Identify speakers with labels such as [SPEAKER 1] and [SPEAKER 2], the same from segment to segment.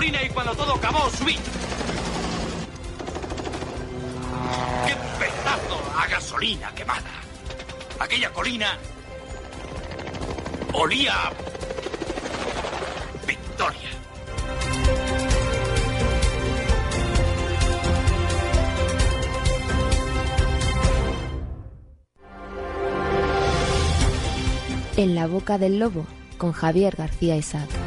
[SPEAKER 1] colina y cuando todo acabó, subí. ¡Qué pedazo a gasolina quemada! Aquella colina olía a victoria.
[SPEAKER 2] En la boca del lobo, con Javier García Isaac.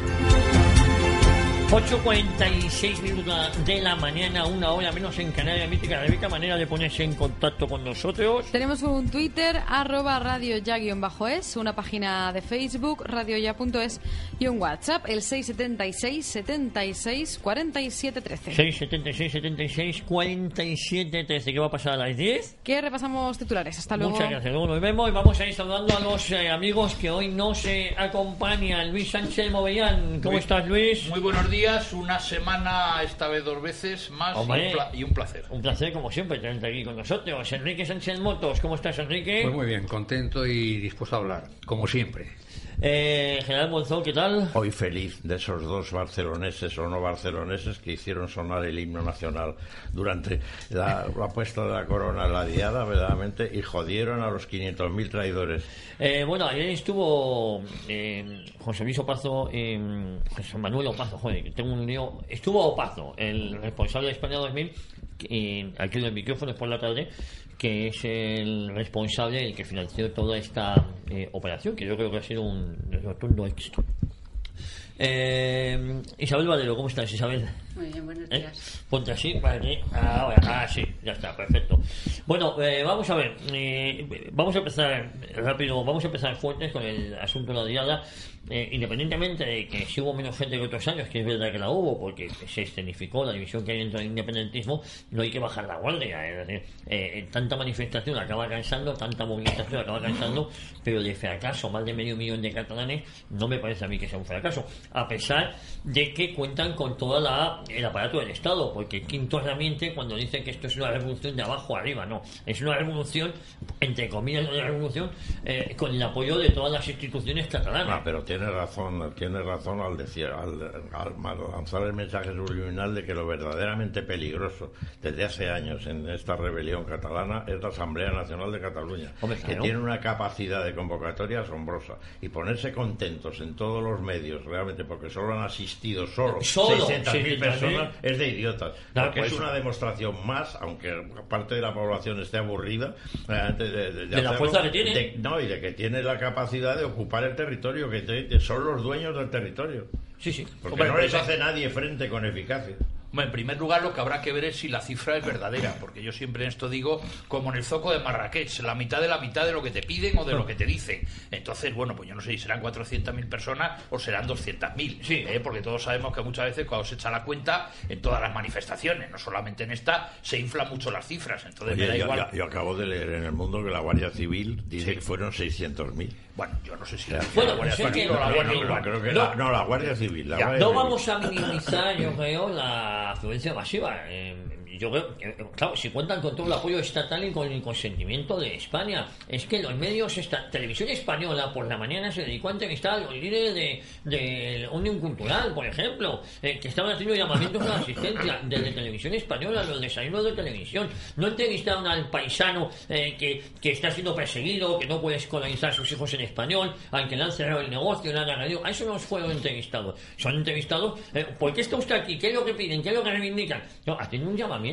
[SPEAKER 3] 8.46 minutos de la mañana, una hora menos en Canarias Mítica. Única manera de ponerse en contacto con nosotros.
[SPEAKER 4] Tenemos un Twitter, arroba radio ya-es, una página de Facebook, radioya.es y un WhatsApp, el 676 76 47 13.
[SPEAKER 3] 676 76 47 13. ¿Qué va a pasar a las 10?
[SPEAKER 4] Que repasamos titulares. Hasta luego.
[SPEAKER 3] Muchas gracias. Luego nos vemos y vamos a ir saludando a los eh, amigos que hoy no se acompañan. Luis Sánchez Movellán. ¿Cómo
[SPEAKER 5] Muy-
[SPEAKER 3] estás, Luis?
[SPEAKER 5] Muy buenos días, una semana, esta vez dos veces más y un, y un placer.
[SPEAKER 3] Un placer, como siempre, tenerte aquí con nosotros. Enrique Sánchez Motos, ¿cómo estás, Enrique?
[SPEAKER 6] Pues muy bien, contento y dispuesto a hablar, como siempre.
[SPEAKER 3] Eh, General Monzón, ¿qué tal?
[SPEAKER 7] Hoy feliz de esos dos barceloneses o no barceloneses que hicieron sonar el himno nacional durante la, la puesta de la corona la diada, verdaderamente, y jodieron a los 500.000 traidores.
[SPEAKER 3] Eh, bueno, ayer estuvo eh, José Luis Opazo, eh, José Manuel Opazo, joder, tengo un lío. Estuvo Opazo, el responsable de España 2000, que, aquí en el micrófono por la tarde, que es el responsable, el que financió toda esta eh, operación, que yo creo que ha sido un rotundo éxito. Eh, Isabel Valero, ¿cómo estás, Isabel?
[SPEAKER 8] Muy bien, buenos
[SPEAKER 3] ¿Eh?
[SPEAKER 8] días.
[SPEAKER 3] Ponte así, vale. Ahora, ah, sí, ya está, perfecto. Bueno, eh, vamos a ver, eh, vamos a empezar rápido, vamos a empezar fuertes con el asunto de la diada. Eh, independientemente de que si hubo menos gente que otros años, que es verdad que la hubo, porque se escenificó la división que hay dentro del independentismo, no hay que bajar la guardia. Es decir, eh, tanta manifestación acaba cansando, tanta movilización acaba cansando, pero de fracaso, más de medio millón de catalanes, no me parece a mí que sea un fracaso. A pesar de que cuentan con toda la el aparato del Estado, porque Quinto Ramiente cuando dice que esto es una revolución de abajo arriba, no, es una revolución, entre comillas, una revolución eh, con el apoyo de todas las instituciones catalanas.
[SPEAKER 7] Ah, pero tiene razón, tiene razón al decir, al, al lanzar el mensaje subliminal de que lo verdaderamente peligroso desde hace años en esta rebelión catalana es la Asamblea Nacional de Cataluña,
[SPEAKER 3] Hombre,
[SPEAKER 7] que tiene una capacidad de convocatoria asombrosa. Y ponerse contentos en todos los medios realmente porque solo han asistido solo,
[SPEAKER 3] Solo
[SPEAKER 7] 600.000
[SPEAKER 3] 600.000.
[SPEAKER 7] personas es de idiotas,
[SPEAKER 3] Claro,
[SPEAKER 7] porque
[SPEAKER 3] pues.
[SPEAKER 7] es una demostración más, aunque parte de la población esté aburrida, realmente de, de-
[SPEAKER 3] De la fuerza que tiene.
[SPEAKER 7] no, y de que tiene la capacidad de ocupar el territorio, que, te- son los dueños del territorio.
[SPEAKER 3] Sí, sí.
[SPEAKER 7] Porque
[SPEAKER 5] Hombre,
[SPEAKER 7] no les
[SPEAKER 5] pero-
[SPEAKER 7] hace nadie frente con eficacia.
[SPEAKER 5] Bueno, en primer lugar, lo que habrá que ver es si la cifra es verdadera, porque yo siempre en esto digo, como en el zoco de Marrakech, la mitad de la mitad de lo que te piden o de lo que te dicen. Entonces, bueno, pues yo no sé si serán 400.000 personas o serán 200.000,
[SPEAKER 3] Sí.
[SPEAKER 5] ¿eh? porque todos sabemos que muchas veces cuando se echa la cuenta, en todas las manifestaciones, no solamente en esta, se inflan mucho las cifras. Entonces, me da
[SPEAKER 7] yo,
[SPEAKER 5] igual.
[SPEAKER 7] yo- yo acabo de leer en el mundo que la Guardia Civil dice
[SPEAKER 5] Sí.
[SPEAKER 7] que fueron 600.000.
[SPEAKER 5] Bueno, yo no sé si la
[SPEAKER 3] Bueno,
[SPEAKER 5] Guardia
[SPEAKER 3] pues es
[SPEAKER 5] Civil o la
[SPEAKER 7] No,
[SPEAKER 5] Guardia
[SPEAKER 7] no, no, la, no, la Guardia Civil. La
[SPEAKER 5] Ya,
[SPEAKER 7] Guardia
[SPEAKER 3] No
[SPEAKER 7] Civil.
[SPEAKER 3] vamos a minimizar, yo creo, la afluencia masiva. Eh, yo creo, claro, si cuentan con todo el apoyo estatal y con el consentimiento de España, es que los medios, esta televisión española por la mañana se dedicó a entrevistar a los líderes de, de Unión Cultural, por ejemplo, eh, que estaban haciendo llamamientos a la asistencia desde televisión española, los desayunos de televisión. No entrevistaron al paisano eh, que, que está siendo perseguido, que no puede escolarizar sus hijos en español, al que le han cerrado el negocio, le han agarrado. A eso no fueron entrevistados. Son entrevistados, eh, ¿por qué está usted aquí? ¿Qué es lo que piden? ¿Qué es lo que reivindican? No, haciendo un llamamiento.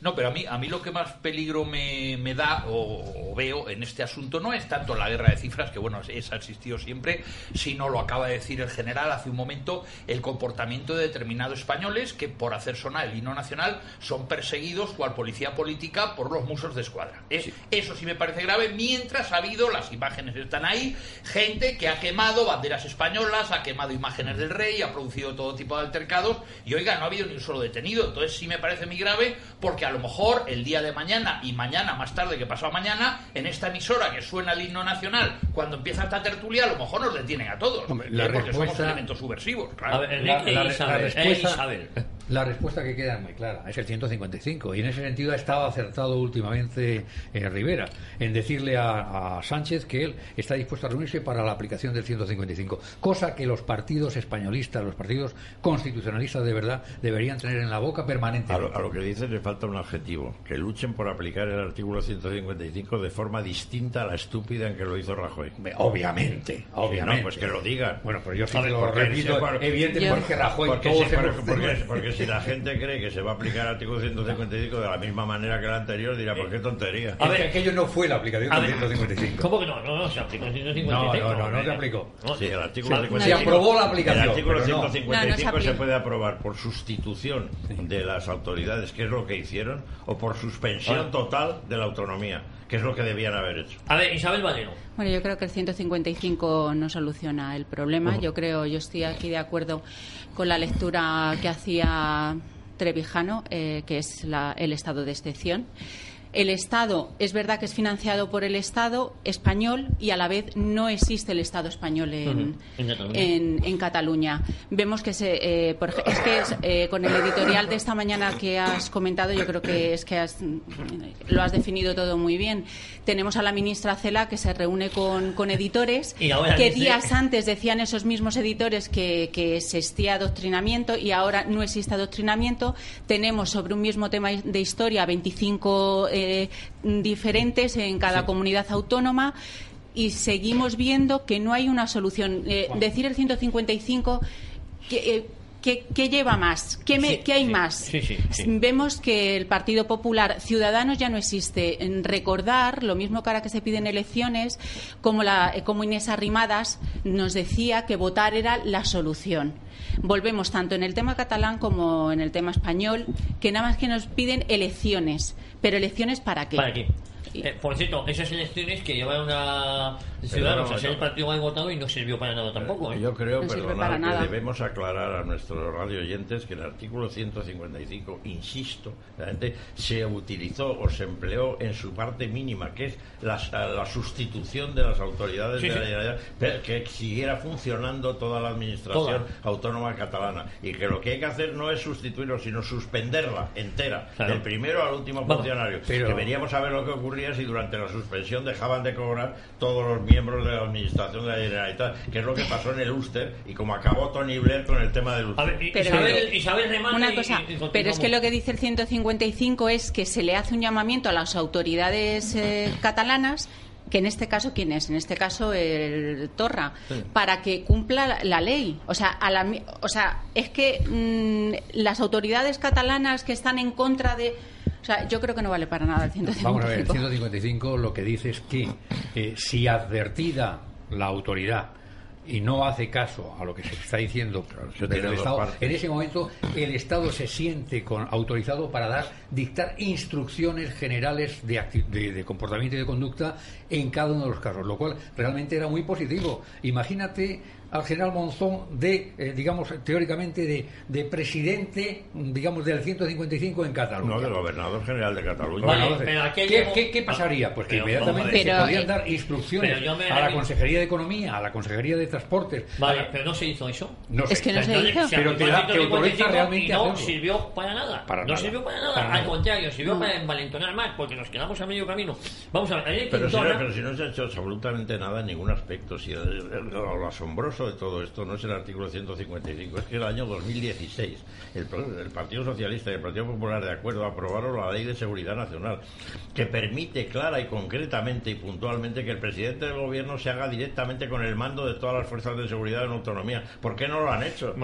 [SPEAKER 5] No, pero a mí, a mí lo que más peligro me, me da o, o veo en este asunto no es tanto la guerra de cifras, que bueno, esa ha existido siempre, sino lo acaba de decir el general hace un momento, el comportamiento de determinados españoles que por hacer sonar el himno nacional son perseguidos cual policía política por los musos de escuadra. Es- Eso sí me parece grave, mientras ha habido, las imágenes están ahí, gente que ha quemado banderas españolas, ha quemado imágenes del rey, ha producido todo tipo de altercados y oiga, no ha habido ni un solo detenido. Entonces sí me parece muy grave porque a lo mejor el día de mañana y mañana más tarde que pasado mañana, en esta emisora que suena el himno nacional, cuando empieza esta tertulia, a lo mejor nos detienen a todos.
[SPEAKER 6] Hombre,
[SPEAKER 5] ¿eh?
[SPEAKER 6] la
[SPEAKER 5] porque somos
[SPEAKER 6] respuesta-
[SPEAKER 5] elementos subversivos. claro.
[SPEAKER 3] A ver,
[SPEAKER 6] La- la-
[SPEAKER 3] e
[SPEAKER 6] la respuesta-
[SPEAKER 3] eh, Isabel.
[SPEAKER 6] La respuesta que queda es muy clara, es el 155. Y en ese sentido ha estado acertado últimamente eh, Rivera en decirle a, a Sánchez que él está dispuesto a reunirse para la aplicación del 155. Cosa que los partidos españolistas, los partidos constitucionalistas de verdad, deberían tener en la boca permanente.
[SPEAKER 7] A lo, a lo que dices le falta un adjetivo, que luchen por aplicar el artículo 155 de forma distinta a la estúpida en que lo hizo Rajoy.
[SPEAKER 6] Obviamente, obviamente.
[SPEAKER 7] no, pues que lo digan.
[SPEAKER 6] Bueno, pero yo sí lo repito, evidentemente porque Rajoy
[SPEAKER 7] porque si la gente cree que se va a aplicar el artículo 155 de la misma manera que el anterior, dirá, pues qué tontería.
[SPEAKER 3] A
[SPEAKER 6] Es
[SPEAKER 3] ver.
[SPEAKER 6] que aquello no fue la aplicación del
[SPEAKER 3] ver,
[SPEAKER 6] 155.
[SPEAKER 3] ¿Cómo que no? No, no, se aplicó el 155.
[SPEAKER 6] No, no, no, no se aplicó.
[SPEAKER 7] Sí, el artículo
[SPEAKER 4] Se-
[SPEAKER 7] 155
[SPEAKER 4] se
[SPEAKER 6] aprobó la aplicación,
[SPEAKER 7] El artículo
[SPEAKER 6] pero no.
[SPEAKER 7] 155
[SPEAKER 4] No, se
[SPEAKER 7] puede aprobar por sustitución de las autoridades, que es lo que hicieron, o por suspensión total de la autonomía, que es lo que debían haber hecho.
[SPEAKER 3] A ver, Isabel Valero.
[SPEAKER 8] Bueno, yo creo que el 155 no soluciona el problema. Yo creo, yo estoy aquí de acuerdo con la lectura que hacía Trevijano, eh, que es la- el estado de excepción. El Estado es verdad que es financiado por el Estado español y a la vez no existe el Estado español en.
[SPEAKER 3] En Cataluña.
[SPEAKER 8] en- en Cataluña. Vemos que se, eh, por es que es, eh, con el editorial de esta mañana que has comentado, yo creo que es que has- lo has definido todo muy bien. Tenemos a la ministra Cela que se reúne con, con editores
[SPEAKER 3] Y ahora
[SPEAKER 8] que
[SPEAKER 3] dice-
[SPEAKER 8] días antes decían esos mismos editores que, que existía adoctrinamiento y ahora no existe adoctrinamiento. Tenemos sobre un mismo tema de historia 25 eh, diferentes en cada comunidad autónoma y seguimos viendo que no hay una solución. Eh, decir el 155 que, eh, ¿qué, qué lleva más? ¿Qué, me-
[SPEAKER 3] Sí,
[SPEAKER 8] qué hay
[SPEAKER 3] sí,
[SPEAKER 8] más?
[SPEAKER 3] sí.
[SPEAKER 8] Vemos que el Partido Popular Ciudadanos ya no existe. En recordar, lo mismo que ahora que se piden elecciones, como, la, como Inés Arrimadas nos decía que votar era la solución. Volvemos tanto en el tema catalán como en el tema español, que nada más que nos piden elecciones. Pero elecciones para qué?
[SPEAKER 3] Para aquí. Eh, por cierto, esas elecciones que llevaron a Ciudadanos a ser el partido más votado y no sirvió para nada tampoco. ¿eh?
[SPEAKER 7] Yo creo,
[SPEAKER 8] No
[SPEAKER 7] perdonad, que
[SPEAKER 8] nada.
[SPEAKER 7] debemos aclarar a nuestros radio oyentes que el artículo 155, insisto, realmente se utilizó o se empleó en su parte mínima, que es la, la sustitución de las autoridades
[SPEAKER 3] Sí,
[SPEAKER 7] de la
[SPEAKER 3] sí.
[SPEAKER 7] Generalitat, pero que siguiera funcionando toda la administración
[SPEAKER 3] Toda.
[SPEAKER 7] autónoma catalana. Y que lo que hay que hacer no es sustituirlo, sino suspenderla entera,
[SPEAKER 3] Claro.
[SPEAKER 7] del primero al último
[SPEAKER 3] Vamos,
[SPEAKER 7] funcionario.
[SPEAKER 6] pero-
[SPEAKER 7] Que veríamos a ver lo que ocurría si durante la suspensión dejaban de cobrar todos los miembros de la administración de la Generalitat, que es lo que pasó en el Ulster y como acabó Tony Blair con el tema del Ulster.
[SPEAKER 3] ver,
[SPEAKER 8] Pero-
[SPEAKER 3] Isabel, Isabel remate
[SPEAKER 8] Una
[SPEAKER 3] y-
[SPEAKER 8] cosa,
[SPEAKER 3] y- y
[SPEAKER 8] pero es que lo que dice el 155 es que se le hace un llamamiento a las autoridades eh, catalanas que en este caso quién es en este caso el Torra para que cumpla la, ley. O sea a la o sea es que mm, las autoridades catalanas que están en contra de o sea yo creo que no vale para nada el 155
[SPEAKER 6] Vamos a ver, el 155 lo que dice es que eh, si advertida la autoridad y no hace caso a lo que se está diciendo desde el Estado,
[SPEAKER 7] partes.
[SPEAKER 6] en ese momento el Estado se siente con, autorizado para dar dictar instrucciones generales de, acti- de- de comportamiento y de conducta en cada uno de los casos, lo cual realmente era muy positivo. Imagínate al general Monzón de, eh, digamos, teóricamente de, de presidente, digamos, del 155 en Cataluña.
[SPEAKER 7] No, del gobernador general de Cataluña.
[SPEAKER 3] Vale, pero
[SPEAKER 6] ¿qué,
[SPEAKER 3] algo-
[SPEAKER 6] qué- qué pasaría? Pues que
[SPEAKER 3] Pero,
[SPEAKER 6] inmediatamente
[SPEAKER 8] hombre,
[SPEAKER 6] se
[SPEAKER 8] pero,
[SPEAKER 6] podrían
[SPEAKER 8] eh,
[SPEAKER 6] dar instrucciones
[SPEAKER 3] me
[SPEAKER 6] a la Consejería de Economía, a la Consejería de Transportes.
[SPEAKER 3] Vale,
[SPEAKER 6] la-
[SPEAKER 3] pero no se hizo eso.
[SPEAKER 6] no
[SPEAKER 8] Es
[SPEAKER 6] sé.
[SPEAKER 8] que no se hizo.
[SPEAKER 6] Pero te da- te autoriza
[SPEAKER 3] 155
[SPEAKER 6] realmente
[SPEAKER 3] y no
[SPEAKER 6] hacerlo.
[SPEAKER 3] sirvió para nada.
[SPEAKER 6] Para
[SPEAKER 3] no
[SPEAKER 6] nada.
[SPEAKER 3] sirvió para nada.
[SPEAKER 6] Para
[SPEAKER 3] Al
[SPEAKER 6] nada.
[SPEAKER 3] contrario, sirvió para envalentonar más porque nos quedamos a medio camino. Vamos a ver,
[SPEAKER 7] Pero si, no,
[SPEAKER 3] Quintana-
[SPEAKER 7] pero si no se ha hecho absolutamente nada en ningún aspecto. Si lo, lo de todo esto no es el artículo 155, es que el año 2016 el, el Partido Socialista y el Partido Popular de acuerdo aprobaron la Ley de Seguridad Nacional, que permite clara y concretamente y puntualmente que el presidente del gobierno se haga directamente con el mando de todas las fuerzas de seguridad en autonomía. ¿Por qué no lo han hecho?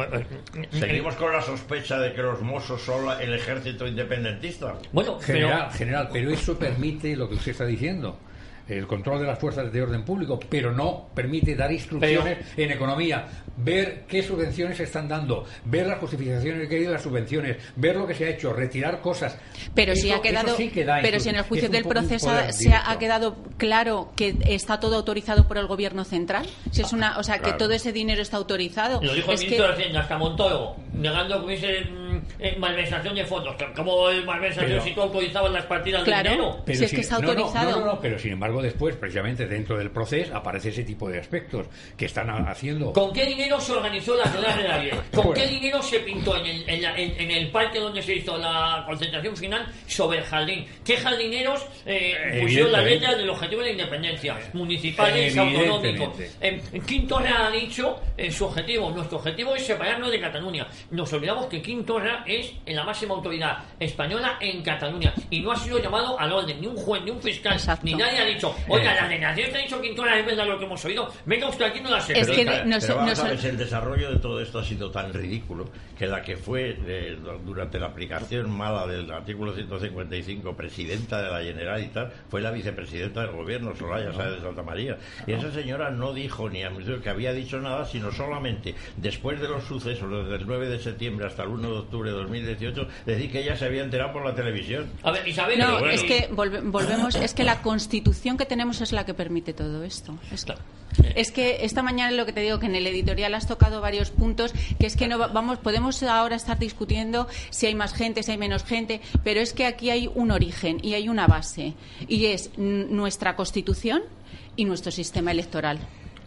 [SPEAKER 7] Seguimos con la sospecha de que los Mossos son la- el ejército independentista.
[SPEAKER 3] Bueno,
[SPEAKER 6] General,
[SPEAKER 3] pero,
[SPEAKER 6] general, pero eso permite lo que usted está diciendo. El control de las fuerzas de orden público, pero no permite dar instrucciones en economía, ver qué subvenciones se están dando, ver las justificaciones que hay de las subvenciones, ver lo que se ha hecho, retirar cosas.
[SPEAKER 8] Pero si
[SPEAKER 6] Eso-
[SPEAKER 8] ha quedado,
[SPEAKER 6] sí que da
[SPEAKER 8] pero si en el juicio del proceso se ha, quedado claro que está todo autorizado por el gobierno central, si es una, o sea, que todo ese dinero está autorizado.
[SPEAKER 3] lo dijo el
[SPEAKER 8] es
[SPEAKER 3] ministro
[SPEAKER 8] que
[SPEAKER 3] de Hacienda, hasta Montoro, negando que hubiese mm, eh, malversación de fondos. ¿Cómo es malversación
[SPEAKER 6] Pero-
[SPEAKER 3] si tú autorizabas las partidas
[SPEAKER 8] Claro.
[SPEAKER 3] de dinero?
[SPEAKER 8] Si es que está autorizado.
[SPEAKER 6] No, no, no, pero sin embargo después, precisamente dentro del proceso, aparece ese tipo de aspectos que están ha- haciendo...
[SPEAKER 3] ¿Con qué dinero se organizó la ciudad de Ayer? ¿Con
[SPEAKER 6] Bueno.
[SPEAKER 3] qué dinero se pintó en el, en, la- en- en el parque donde se hizo la concentración final sobre el jardín? ¿Qué jardineros eh, pusieron las letras del objetivo de la independencia? Municipales, autonómicos. Eh, Quim Torra ha dicho en su objetivo, nuestro objetivo es separarnos de Cataluña. Nos olvidamos que Quim Torra es la máxima autoridad española en Cataluña y no ha sido llamado al orden, ni un juez, ni un fiscal,
[SPEAKER 8] Exacto.
[SPEAKER 3] ni nadie ha dicho, oiga, la que ha dicho Torra es verdad lo que hemos oído, venga usted aquí no la sé.
[SPEAKER 8] Es
[SPEAKER 3] Pero
[SPEAKER 8] que
[SPEAKER 7] vamos a ver, si el desarrollo de todo esto ha sido tan ridículo que la que fue eh, durante la aplicación mala del artículo 155 presidenta de la Generalitat fue la vicepresidenta del gobierno, Soraya Sáez de Santa María. Y esa señora no dijo ni que había dicho nada, sino solamente después de los sucesos, desde el 9 de septiembre hasta el 1 de octubre de 2018, decir que ella se había enterado por la televisión.
[SPEAKER 3] A ver, Isabel,
[SPEAKER 8] No,
[SPEAKER 3] eh,
[SPEAKER 8] es que volve- volvemos, es que la constitución que tenemos es la que permite todo esto. Es,
[SPEAKER 3] Claro.
[SPEAKER 8] es que esta mañana lo que te digo que en el editorial has tocado varios puntos que es que no va- vamos podemos ahora estar discutiendo si hay más gente, si hay menos gente, pero es que aquí hay un origen y hay una base y es nuestra constitución y nuestro sistema electoral.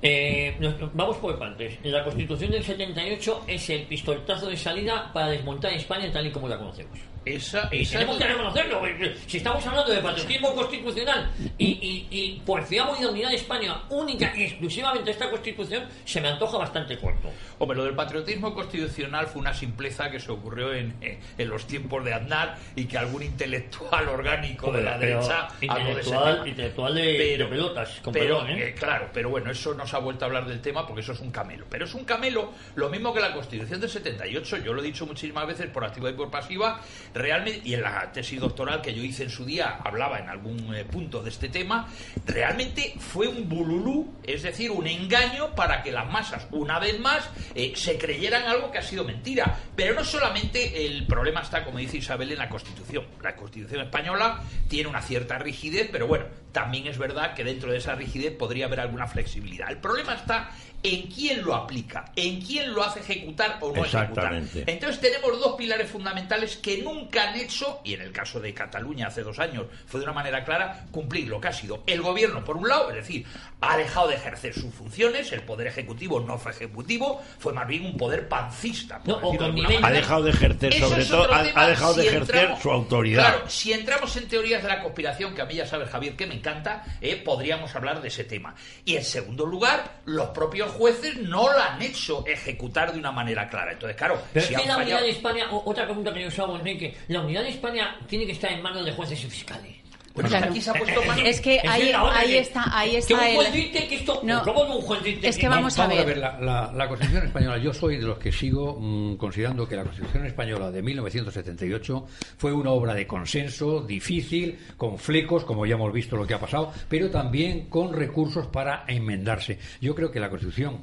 [SPEAKER 3] Eh, vamos por partes. La Constitución del 78 es el pistoletazo de salida para desmontar España tal y como la conocemos.
[SPEAKER 5] Esa,
[SPEAKER 3] Y
[SPEAKER 5] esa
[SPEAKER 3] tenemos que reconocerlo. eh, Si estamos hablando de patriotismo constitucional y, y, y por fiamos y de unidad de España única y exclusivamente esta Constitución, se me antoja bastante corto.
[SPEAKER 5] Hombre, lo del patriotismo constitucional fue una simpleza que se ocurrió en, en- en los tiempos de Aznar y que algún intelectual orgánico de la
[SPEAKER 3] Pero
[SPEAKER 5] derecha habló de
[SPEAKER 3] intelectual, intelectual de, de pelotas, con
[SPEAKER 5] pero,
[SPEAKER 3] perdón, ¿eh?
[SPEAKER 5] eh, claro, pero bueno, eso no se ha vuelto a hablar del tema porque eso es un camelo. Pero es un camelo lo mismo que la Constitución del 78. Yo lo he dicho muchísimas veces por activa y por pasiva. Realmente, y en la tesis doctoral que yo hice en su día hablaba en algún eh, punto de este tema, realmente fue un bululú, es decir, un engaño para que las masas, una vez más, eh, se creyeran algo que ha sido mentira. Pero no solamente el problema está, como dice Isabel, en la Constitución. La Constitución española tiene una cierta rigidez, pero bueno, también es verdad que dentro de esa rigidez podría haber alguna flexibilidad. El problema está en quién lo aplica, en quién lo hace ejecutar o no ejecutar.
[SPEAKER 7] Exactamente.
[SPEAKER 5] Entonces tenemos dos pilares fundamentales que nunca han hecho, y en el caso de Cataluña hace dos años fue de una manera clara, cumplir lo que ha sido el gobierno, por un lado, es decir, ha dejado de ejercer sus funciones, el poder ejecutivo no fue ejecutivo, fue más bien un poder pancista.
[SPEAKER 3] No, o
[SPEAKER 5] de.
[SPEAKER 7] Ha dejado de ejercer,
[SPEAKER 5] Eso
[SPEAKER 7] sobre
[SPEAKER 5] es
[SPEAKER 7] todo, ha, dejado de ejercer
[SPEAKER 5] entramos-
[SPEAKER 7] su autoridad.
[SPEAKER 5] Claro, si entramos en teorías de la conspiración, que a mí ya sabes, Javier, que me encanta, eh, podríamos hablar de ese tema. Y en segundo lugar, los propios jueces no la han hecho ejecutar de una manera clara. Entonces, claro,
[SPEAKER 3] Pero
[SPEAKER 5] si
[SPEAKER 3] es que la unidad de España, otra pregunta que yo os hago, Enrique, la unidad de España tiene que estar en manos de jueces y fiscales.
[SPEAKER 5] Bueno,
[SPEAKER 8] Claro.
[SPEAKER 5] aquí se ha puesto mano-
[SPEAKER 8] Es que ahí,
[SPEAKER 3] es
[SPEAKER 8] ahí está, ahí
[SPEAKER 3] Que
[SPEAKER 8] está
[SPEAKER 3] un
[SPEAKER 8] el...
[SPEAKER 3] juez dice que esto...
[SPEAKER 8] No.
[SPEAKER 3] ¿Cómo que un juez dice
[SPEAKER 8] Es que vamos a ver.
[SPEAKER 6] la, la- la Constitución española, yo soy de los que sigo mm, considerando que la Constitución española de 1978 fue una obra de consenso, difícil, con flecos, como ya hemos visto lo que ha pasado, pero también con recursos para enmendarse. Yo creo que la Constitución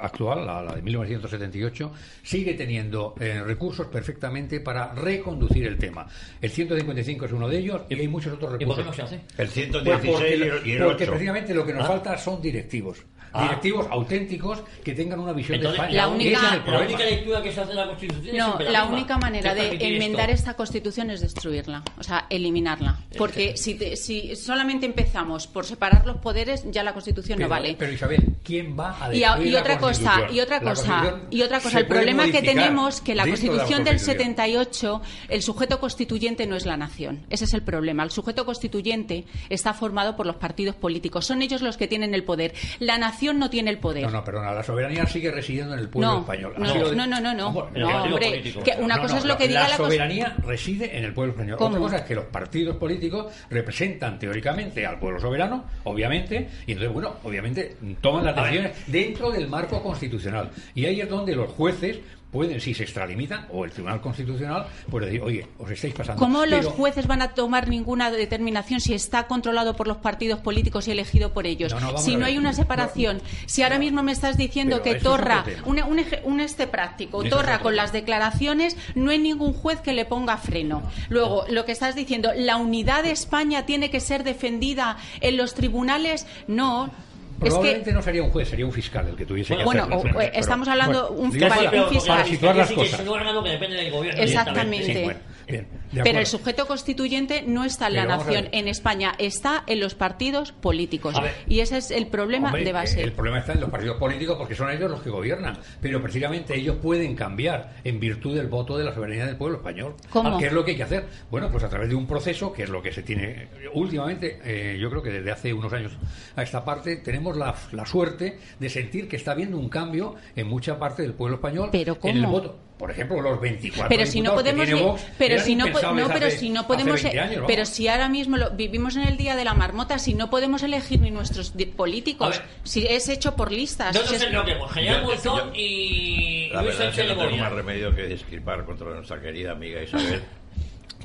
[SPEAKER 6] actual, la, la de 1978, sigue teniendo eh, recursos perfectamente para reconducir el tema. El 155 es uno de ellos y hay muchos otros
[SPEAKER 3] ¿Y por
[SPEAKER 6] recursos.
[SPEAKER 3] qué no se hace?
[SPEAKER 7] El
[SPEAKER 6] Pues
[SPEAKER 7] 116
[SPEAKER 6] porque,
[SPEAKER 7] y el- y el
[SPEAKER 6] porque
[SPEAKER 7] 8.
[SPEAKER 6] precisamente lo que nos
[SPEAKER 3] Ah.
[SPEAKER 6] falta son directivos.
[SPEAKER 3] Ah.
[SPEAKER 6] Directivos auténticos que tengan una visión
[SPEAKER 3] Entonces,
[SPEAKER 6] de España.
[SPEAKER 8] la única-
[SPEAKER 6] Ese es el
[SPEAKER 3] la
[SPEAKER 6] problema.
[SPEAKER 3] única lectura que se hace de la Constitución es
[SPEAKER 8] No, la única manera
[SPEAKER 3] ¿Qué
[SPEAKER 8] de enmendar
[SPEAKER 3] esto?
[SPEAKER 8] esta Constitución es destruirla, o sea, eliminarla. Porque si, te- si solamente empezamos por separar los poderes, ya la Constitución
[SPEAKER 6] Pero,
[SPEAKER 8] no vale.
[SPEAKER 6] pero Isabel, ¿quién va a
[SPEAKER 8] Y, a-
[SPEAKER 6] destruir
[SPEAKER 8] y
[SPEAKER 6] la
[SPEAKER 8] otra cosa,
[SPEAKER 6] Constitución?
[SPEAKER 8] y otra
[SPEAKER 6] La
[SPEAKER 8] cosa,
[SPEAKER 6] Constitución
[SPEAKER 8] y otra cosa, el problema que tenemos que la Constitución del
[SPEAKER 6] Constitución.
[SPEAKER 8] 78, el sujeto constituyente no es la nación. Ese es el problema. El sujeto constituyente está formado por los partidos políticos. Son ellos los que tienen el poder. La nación no tiene el poder.
[SPEAKER 6] No, no, perdona, la soberanía sigue residiendo en el pueblo
[SPEAKER 8] No,
[SPEAKER 6] español.
[SPEAKER 8] no, no, no, no, no. Hombre,
[SPEAKER 3] político.
[SPEAKER 8] que una
[SPEAKER 6] No,
[SPEAKER 8] cosa
[SPEAKER 6] no,
[SPEAKER 8] es lo que
[SPEAKER 6] la,
[SPEAKER 8] diga la, Cons-
[SPEAKER 6] soberanía reside en el pueblo español.
[SPEAKER 8] ¿Cómo?
[SPEAKER 6] Otra cosa es que los partidos políticos representan teóricamente al pueblo soberano, obviamente, y entonces, bueno, obviamente toman las decisiones dentro del marco constitucional. Y ahí es donde los jueces pueden, si se extralimitan, o el Tribunal Constitucional, puede decir, oye, os estáis pasando.
[SPEAKER 8] ¿Cómo los jueces van a tomar ninguna determinación si está controlado por los partidos políticos y elegido por ellos?
[SPEAKER 6] No, no, vamos
[SPEAKER 8] si no hay una separación, si ahora mismo me estás diciendo que
[SPEAKER 6] es
[SPEAKER 8] Torra, un, un eje- un este práctico,
[SPEAKER 6] Eso
[SPEAKER 8] Torra con las declaraciones, no hay ningún juez que le ponga freno. Luego, lo que estás diciendo, la unidad de España tiene que ser defendida en los tribunales, no.
[SPEAKER 6] Probablemente no sería un juez, sería un fiscal el que tuviese que
[SPEAKER 8] Bueno,
[SPEAKER 6] hacerlo.
[SPEAKER 8] o-
[SPEAKER 6] Pero-
[SPEAKER 8] estamos hablando
[SPEAKER 6] bueno,
[SPEAKER 8] un
[SPEAKER 6] para-
[SPEAKER 8] un fiscal.
[SPEAKER 6] Para situar las
[SPEAKER 3] que
[SPEAKER 6] cosas.
[SPEAKER 3] es que depende del gobierno.
[SPEAKER 8] Exactamente.
[SPEAKER 6] Sí, bueno, bien,
[SPEAKER 8] Pero el sujeto constituyente no está en la
[SPEAKER 6] Pero
[SPEAKER 8] nación, en España, está en los partidos políticos. Y ese es el problema
[SPEAKER 6] Hombre,
[SPEAKER 8] de base.
[SPEAKER 6] El problema está en los partidos políticos porque son ellos los que gobiernan. Pero precisamente ellos pueden cambiar en virtud del voto de la soberanía del pueblo español.
[SPEAKER 8] ¿Cómo?
[SPEAKER 6] ¿Qué es lo que hay que hacer? Bueno, pues a través de un proceso, que es lo que se tiene últimamente, eh, yo creo que desde hace unos años a esta parte, tenemos la, la suerte de sentir que está habiendo un cambio en mucha parte del pueblo español
[SPEAKER 8] ¿Pero
[SPEAKER 6] en el voto. Por ejemplo, los 24
[SPEAKER 8] pero si no podemos
[SPEAKER 6] Vox
[SPEAKER 8] pero si no, no, pero
[SPEAKER 6] hace-
[SPEAKER 8] si no podemos
[SPEAKER 6] 20
[SPEAKER 8] e-
[SPEAKER 6] años,
[SPEAKER 8] pero si ahora mismo lo- vivimos en el día de la marmota si no podemos elegir ni nuestros políticos si es hecho por listas
[SPEAKER 3] No
[SPEAKER 8] si es-
[SPEAKER 3] enroquemos. General
[SPEAKER 7] yo-
[SPEAKER 3] y
[SPEAKER 7] La
[SPEAKER 3] Luis
[SPEAKER 7] verdad es que no tengo más remedio que discrepar contra nuestra querida amiga Isabel.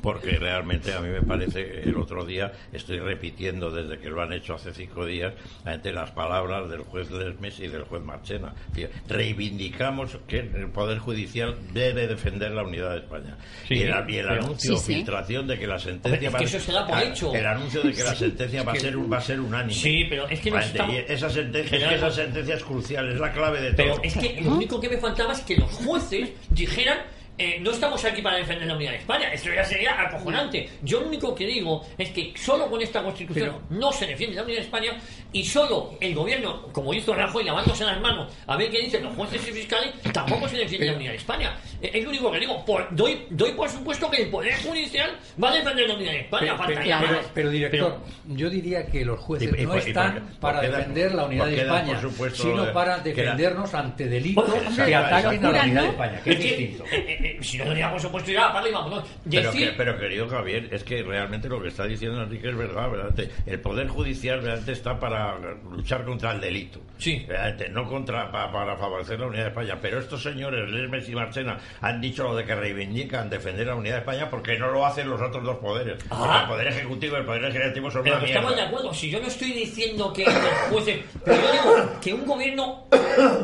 [SPEAKER 7] Porque realmente a mí me parece que el otro día estoy repitiendo desde que lo han hecho hace cinco días ante las palabras del juez Lesmes y del juez Marchena. Fíjate, Reivindicamos que el Poder Judicial debe defender la unidad de España.
[SPEAKER 3] Sí,
[SPEAKER 7] y el, y el
[SPEAKER 3] pero-
[SPEAKER 7] anuncio,
[SPEAKER 3] Sí, sí.
[SPEAKER 7] filtración de que la sentencia
[SPEAKER 3] Hombre, es
[SPEAKER 7] va
[SPEAKER 3] que
[SPEAKER 7] a-
[SPEAKER 3] eso se da por
[SPEAKER 7] Ah,
[SPEAKER 3] hecho.
[SPEAKER 7] El anuncio de que la sentencia va, a ser, va a ser unánime.
[SPEAKER 3] Sí, pero es que
[SPEAKER 7] Vale,
[SPEAKER 3] estamos-
[SPEAKER 7] esa sentencia, es que esa sentencia es crucial, es la clave de
[SPEAKER 3] Pero
[SPEAKER 7] todo.
[SPEAKER 3] es que lo único que me faltaba es que los jueces dijeran eh, no estamos aquí para defender la unidad de España. Esto ya sería acojonante. Yo lo único que digo es que solo con esta constitución no se defiende la unidad de España y solo el gobierno, como hizo Rajoy, lavándose las manos a ver qué dicen los jueces y fiscales, tampoco se defiende la unidad de España. Eh, Es lo único que digo. Por- doy, doy por supuesto que el Poder Judicial va a defender la unidad de España.
[SPEAKER 6] Pero, pero-
[SPEAKER 3] faltaría
[SPEAKER 6] pero-
[SPEAKER 3] más.
[SPEAKER 6] pero, director, yo diría que los jueces
[SPEAKER 7] Y- y
[SPEAKER 6] no están
[SPEAKER 7] por-
[SPEAKER 6] para
[SPEAKER 7] por
[SPEAKER 6] defender la unidad de España,
[SPEAKER 7] supuesto,
[SPEAKER 6] sino para defendernos ante delitos que ataquen a la unidad de. España, que es
[SPEAKER 3] Es que,
[SPEAKER 6] distinto.
[SPEAKER 3] Eh, si no tenía por supuesto ya apaga y vámonos.
[SPEAKER 7] Pero,
[SPEAKER 3] Decir-
[SPEAKER 7] que- pero querido Javier, es que realmente lo que está diciendo Enrique es verdad, ¿verdad? El Poder Judicial realmente está para luchar contra el delito.
[SPEAKER 3] Sí.
[SPEAKER 7] Realmente, no contra pa- para favorecer la unidad de España. Pero estos señores, Lesmes y Marchena, han dicho lo de que reivindican defender la unidad de España porque no lo hacen los otros dos poderes.
[SPEAKER 3] Ah.
[SPEAKER 7] El Poder Ejecutivo y el Poder Legislativo son
[SPEAKER 3] Pero
[SPEAKER 7] una
[SPEAKER 3] que estamos de
[SPEAKER 7] mierda.
[SPEAKER 3] acuerdo, si yo no estoy diciendo que los jueces, pero yo digo que un gobierno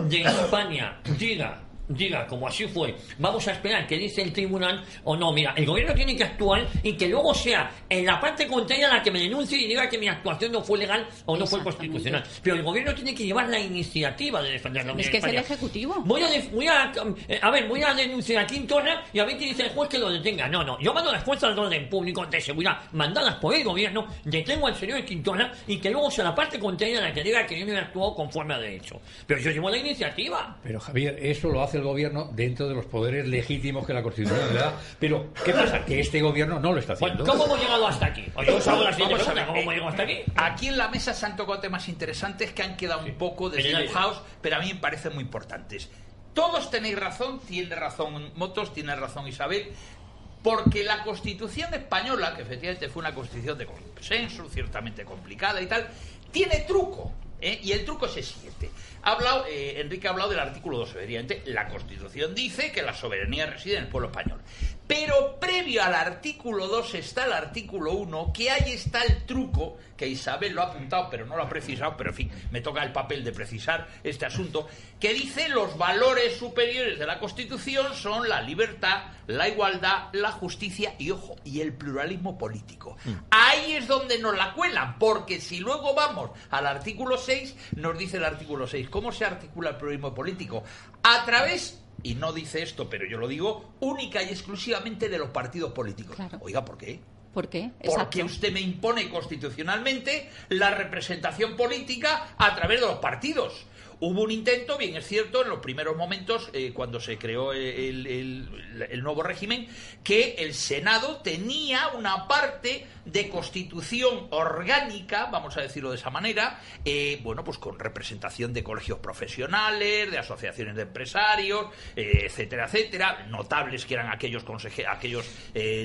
[SPEAKER 3] de España diga, diga, como así fue, vamos a esperar que dice el tribunal o no, mira, el gobierno tiene que actuar y que luego sea en la parte contraria la que me denuncie y diga que mi actuación no fue legal o no fue constitucional. Pero el gobierno tiene que llevar la iniciativa de defender la
[SPEAKER 8] es
[SPEAKER 3] unidad
[SPEAKER 8] que es
[SPEAKER 3] de
[SPEAKER 8] el
[SPEAKER 3] España.
[SPEAKER 8] ejecutivo
[SPEAKER 3] Voy a, voy a, eh, a ver, voy a denunciar a Quintana y a ver qué dice el juez que lo detenga. No, no, yo mando las fuerzas de orden público de seguridad mandadas por el gobierno, detengo al señor Quintana y que luego sea la parte contraria la que diga que yo no he actuado conforme a derecho. Pero yo llevo la iniciativa.
[SPEAKER 6] Pero Javier, eso lo hace el gobierno dentro de los poderes legítimos que la Constitución le da. Pero, ¿qué pasa? Que este gobierno no lo está haciendo.
[SPEAKER 3] ¿Cómo hemos llegado hasta aquí? O yo os hago la siguiente
[SPEAKER 5] Vamos a
[SPEAKER 3] pregunta,
[SPEAKER 5] ver,
[SPEAKER 3] ¿cómo hemos
[SPEAKER 5] eh,
[SPEAKER 3] llegado hasta aquí?
[SPEAKER 5] Aquí en la mesa se han tocado temas interesantes que han quedado un poco desdibujados, pero a mí me parecen muy importantes. Todos tenéis razón, tiene razón Motos, tiene razón Isabel, porque la Constitución española, que efectivamente fue una constitución de consenso, ciertamente complicada y tal, tiene truco. ¿eh? Y el truco es el siguiente. Ha hablado, eh, Enrique ha hablado del artículo 2. Evidentemente, la Constitución dice que la soberanía reside en el pueblo español. Pero previo al artículo 2 está el artículo 1, que ahí está el truco, que Isabel lo ha apuntado, pero no lo ha precisado, pero en fin, me toca el papel de precisar este asunto, que dice los valores superiores de la Constitución son la libertad, la igualdad, la justicia y, ojo, y el pluralismo político. Ahí es donde nos la cuelan, porque si luego vamos al artículo 6, nos dice el artículo 6, ¿cómo se articula el pluralismo político? A través y no dice esto, pero yo lo digo, única y exclusivamente de los partidos políticos. Oiga, ¿por qué?
[SPEAKER 8] ¿por qué?
[SPEAKER 5] Porque usted me impone constitucionalmente la representación política a través de los partidos. Hubo un intento, bien es cierto, en los primeros momentos, eh, cuando se creó el, nuevo régimen, que el Senado tenía una parte de constitución orgánica, vamos a decirlo de esa manera, eh, bueno, pues con representación de colegios profesionales, de asociaciones de empresarios, eh, etcétera, etcétera, notables que eran aquellos, aquellos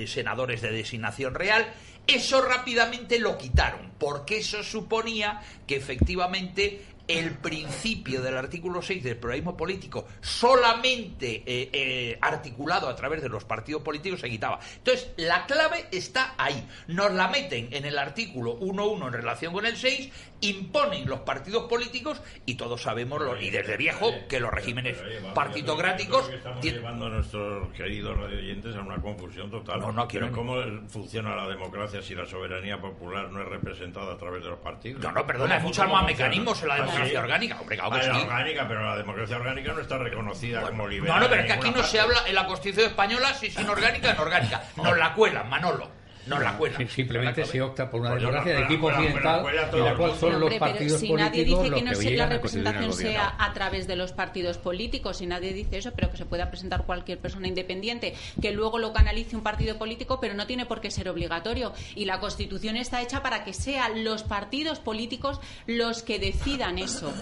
[SPEAKER 5] senadores de designación real. Eso rápidamente lo quitaron, porque eso suponía que efectivamente el principio del artículo 6 del pluralismo político solamente eh, eh, articulado a través de los partidos políticos se quitaba. Entonces, la clave está ahí. Nos la meten en el artículo 1.1 en relación con el 6, imponen los partidos políticos y todos sabemos, lo- y desde viejo, que los regímenes partitocráticos...
[SPEAKER 7] Estamos llevando a nuestros queridos radioyentes a una confusión total.
[SPEAKER 5] No, no, aquí
[SPEAKER 7] Pero. ¿cómo funciona la democracia si la soberanía popular no es representada a través de los partidos?
[SPEAKER 5] No, no, perdona, hay
[SPEAKER 7] ¿Cómo-
[SPEAKER 5] muchos
[SPEAKER 7] cómo
[SPEAKER 5] más mecanismos en la
[SPEAKER 7] Así
[SPEAKER 5] democracia orgánica, hombre, claro que
[SPEAKER 7] la
[SPEAKER 5] sí.
[SPEAKER 7] orgánica, pero la democracia orgánica no está reconocida como liberal.
[SPEAKER 5] No, no, pero es que aquí no se habla en la Constitución española si es inorgánica o inorgánica. Nos la cuelan, Manolo. Nos la cuelan.
[SPEAKER 6] Sí, Simplemente
[SPEAKER 5] la
[SPEAKER 6] se opta por una
[SPEAKER 7] Pues
[SPEAKER 6] democracia
[SPEAKER 7] no-
[SPEAKER 6] de tipo occidental
[SPEAKER 7] cuela
[SPEAKER 6] en la cual son los partidos
[SPEAKER 8] si nadie dice
[SPEAKER 6] los
[SPEAKER 8] que no la representación sea a través de los partidos políticos, si nadie dice eso, pero que se pueda presentar cualquier persona independiente, que luego lo canalice un partido político, pero no tiene por qué ser obligatorio. Y la Constitución está hecha para que sean los partidos políticos los que decidan eso.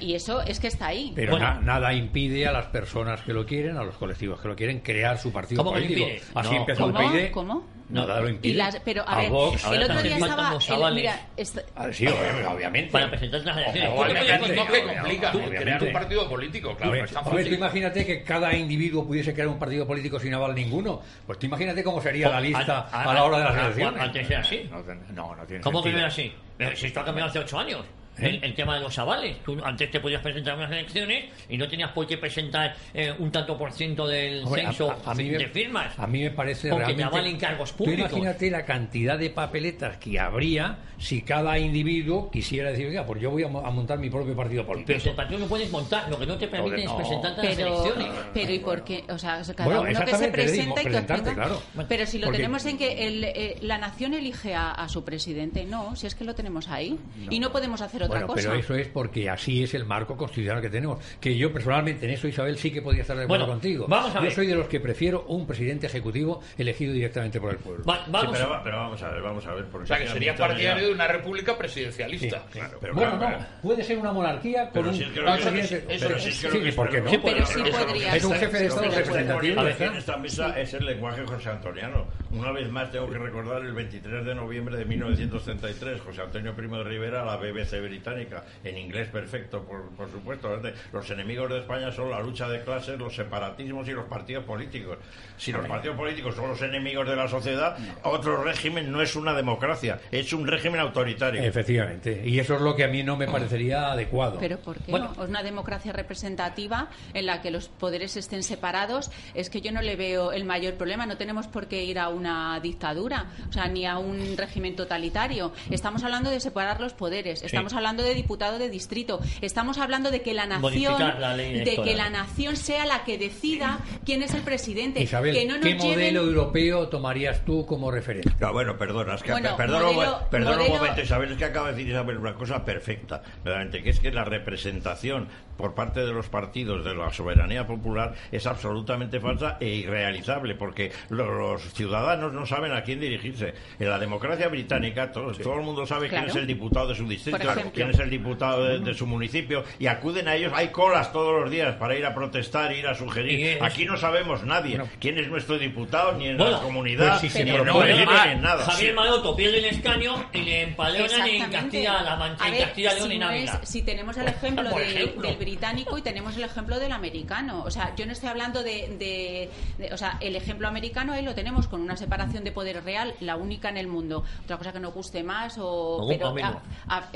[SPEAKER 8] Y eso es que está ahí.
[SPEAKER 6] Pero
[SPEAKER 3] Bueno.
[SPEAKER 6] na- nada impide a las personas que lo quieren, a los colectivos que lo quieren, crear su partido
[SPEAKER 3] ¿Cómo
[SPEAKER 6] político. Así
[SPEAKER 3] No.
[SPEAKER 6] empezó
[SPEAKER 8] ¿Cómo?
[SPEAKER 6] el PIDE.
[SPEAKER 8] ¿Cómo?
[SPEAKER 6] Nada lo impide.
[SPEAKER 8] Y las- pero, a ver,
[SPEAKER 6] Vox.
[SPEAKER 8] el otro día estaba... el- mira, esta-
[SPEAKER 6] Ah, sí, obviamente.
[SPEAKER 3] Para presentar las elecciones.
[SPEAKER 6] Ojo,
[SPEAKER 3] ¿Tú te
[SPEAKER 5] Igual
[SPEAKER 3] podías
[SPEAKER 5] mecanismo
[SPEAKER 3] contar-
[SPEAKER 5] que complica
[SPEAKER 6] obviamente.
[SPEAKER 5] crear un partido político, claro,
[SPEAKER 6] Hombre,
[SPEAKER 5] no es tan
[SPEAKER 6] hombre, tú imagínate que cada individuo pudiese crear un partido político sin aval ninguno. Pues tú imagínate cómo sería la lista
[SPEAKER 3] A- a-
[SPEAKER 6] a la hora de las
[SPEAKER 3] a- a-
[SPEAKER 6] elecciones.
[SPEAKER 3] Antes era así.
[SPEAKER 6] No, no, tiene
[SPEAKER 3] ¿Cómo que no
[SPEAKER 6] sentido.
[SPEAKER 3] era así? Eh, Si esto ha cambiado hace ocho años.
[SPEAKER 6] ¿Eh?
[SPEAKER 3] El, el tema de los avales. Tú antes te podías presentar unas elecciones y no tenías por qué presentar eh, un tanto por ciento del
[SPEAKER 6] Hombre, a-
[SPEAKER 3] censo
[SPEAKER 6] a- a mí me-
[SPEAKER 3] de firmas.
[SPEAKER 6] A mí me parece
[SPEAKER 3] Con que te
[SPEAKER 6] realmente...
[SPEAKER 3] avalen cargos
[SPEAKER 6] Tú
[SPEAKER 3] públicos.
[SPEAKER 6] imagínate la cantidad de papeletas que habría si cada individuo quisiera decir, oiga, pues yo voy a, mo- a montar mi propio partido político.
[SPEAKER 3] Pero si el partido no puedes montar, lo que no te permite es
[SPEAKER 6] no.
[SPEAKER 3] presentarte a las elecciones.
[SPEAKER 8] pero ¿y por qué? O sea, cada
[SPEAKER 6] Bueno,
[SPEAKER 8] uno que se presenta y que obtenga-
[SPEAKER 6] claro.
[SPEAKER 8] Pero si lo
[SPEAKER 6] Porque-
[SPEAKER 8] tenemos en que el, eh, la nación elige a, a su presidente, no, si es que lo tenemos ahí. Y no podemos hacer otra
[SPEAKER 6] Bueno,
[SPEAKER 8] cosa.
[SPEAKER 6] pero eso es porque así es el marco constitucional que tenemos. Que yo personalmente en eso, Isabel, sí que podría estar de acuerdo
[SPEAKER 3] Bueno,
[SPEAKER 6] contigo.
[SPEAKER 3] vamos a
[SPEAKER 6] yo
[SPEAKER 3] ver.
[SPEAKER 6] soy de los que prefiero un presidente ejecutivo elegido directamente por el pueblo.
[SPEAKER 3] Va-
[SPEAKER 7] Sí,
[SPEAKER 3] vamos
[SPEAKER 7] pero, va- pero vamos a ver, vamos a ver. Porque
[SPEAKER 5] O sea, que sería partidario
[SPEAKER 7] ya-
[SPEAKER 5] de una república presidencialista.
[SPEAKER 7] Claro, pero
[SPEAKER 6] bueno,
[SPEAKER 7] claro,
[SPEAKER 6] no, puede ser una monarquía con
[SPEAKER 7] Pero
[SPEAKER 6] un
[SPEAKER 7] si es que lo
[SPEAKER 5] No,
[SPEAKER 7] que-
[SPEAKER 5] eso es-
[SPEAKER 6] presidente-
[SPEAKER 5] eso
[SPEAKER 7] pero
[SPEAKER 6] sí, ¿por qué no?
[SPEAKER 8] Pero sí podría
[SPEAKER 6] Es un jefe de Estado
[SPEAKER 7] Lo que se
[SPEAKER 6] representativo.
[SPEAKER 7] esta mesa es el lenguaje José Antoniano. Una vez más tengo que recordar el 23 de noviembre de 1933, José Antonio Primo de Rivera, la BBC británica, en inglés perfecto, por, por supuesto. ¿verdad? Los enemigos de España son la lucha de clases, los separatismos y los partidos políticos. Si los partidos políticos son los enemigos de la sociedad, otro régimen no es una democracia, es un régimen autoritario.
[SPEAKER 6] Efectivamente. Y eso es lo que a mí no me parecería adecuado.
[SPEAKER 8] Pero ¿por qué
[SPEAKER 3] Bueno.
[SPEAKER 8] no? Una democracia representativa en la que los poderes estén separados es que yo no le veo el mayor problema. No tenemos por qué ir a una dictadura, o sea, ni a un régimen totalitario. Estamos hablando de separar los poderes. Estamos hablando de diputado de distrito. Estamos hablando de que la nación,
[SPEAKER 3] la
[SPEAKER 8] de que la nación sea la que decida quién es el presidente.
[SPEAKER 6] Isabel,
[SPEAKER 8] que no nos
[SPEAKER 6] ¿qué
[SPEAKER 8] lleven-
[SPEAKER 6] modelo europeo tomarías tú como referente?
[SPEAKER 7] No, bueno, perdona, es que
[SPEAKER 8] Bueno,
[SPEAKER 7] perdona,
[SPEAKER 8] modelo-
[SPEAKER 7] mo- perdona
[SPEAKER 8] modelo-
[SPEAKER 7] un momento, Isabel, es que acaba de decir Isabel una cosa perfecta, realmente, que es que la representación por parte de los partidos de la soberanía popular es absolutamente falsa e irrealizable, porque lo- los ciudadanos no saben a quién dirigirse. En la democracia británica todo, todo el mundo sabe quién es el diputado de su distrito,
[SPEAKER 8] Por ejemplo.
[SPEAKER 7] Quién es el diputado de, de su municipio, y acuden a ellos, hay colas todos los días para ir a protestar, ir a sugerir. Aquí no sabemos nadie quién es nuestro diputado, ni en
[SPEAKER 3] Bueno,
[SPEAKER 7] la comunidad,
[SPEAKER 6] pues si
[SPEAKER 7] ni en ONG, ni en nada.
[SPEAKER 3] Javier Maroto pierde el escaño y le empaleonan en
[SPEAKER 8] Exactamente.
[SPEAKER 3] Castilla-La Mancha,
[SPEAKER 8] A
[SPEAKER 3] en Castilla-León
[SPEAKER 8] si
[SPEAKER 3] y
[SPEAKER 8] no si tenemos el ejemplo,
[SPEAKER 3] Por
[SPEAKER 8] de-
[SPEAKER 3] ejemplo.
[SPEAKER 8] del británico y tenemos el ejemplo del americano. O sea, yo no estoy hablando de, de- de- O sea, el ejemplo americano ahí lo tenemos con una separación de poder real, la única en el mundo. Otra cosa que nos guste más o... Pero,
[SPEAKER 3] camino.
[SPEAKER 8] ah, ah,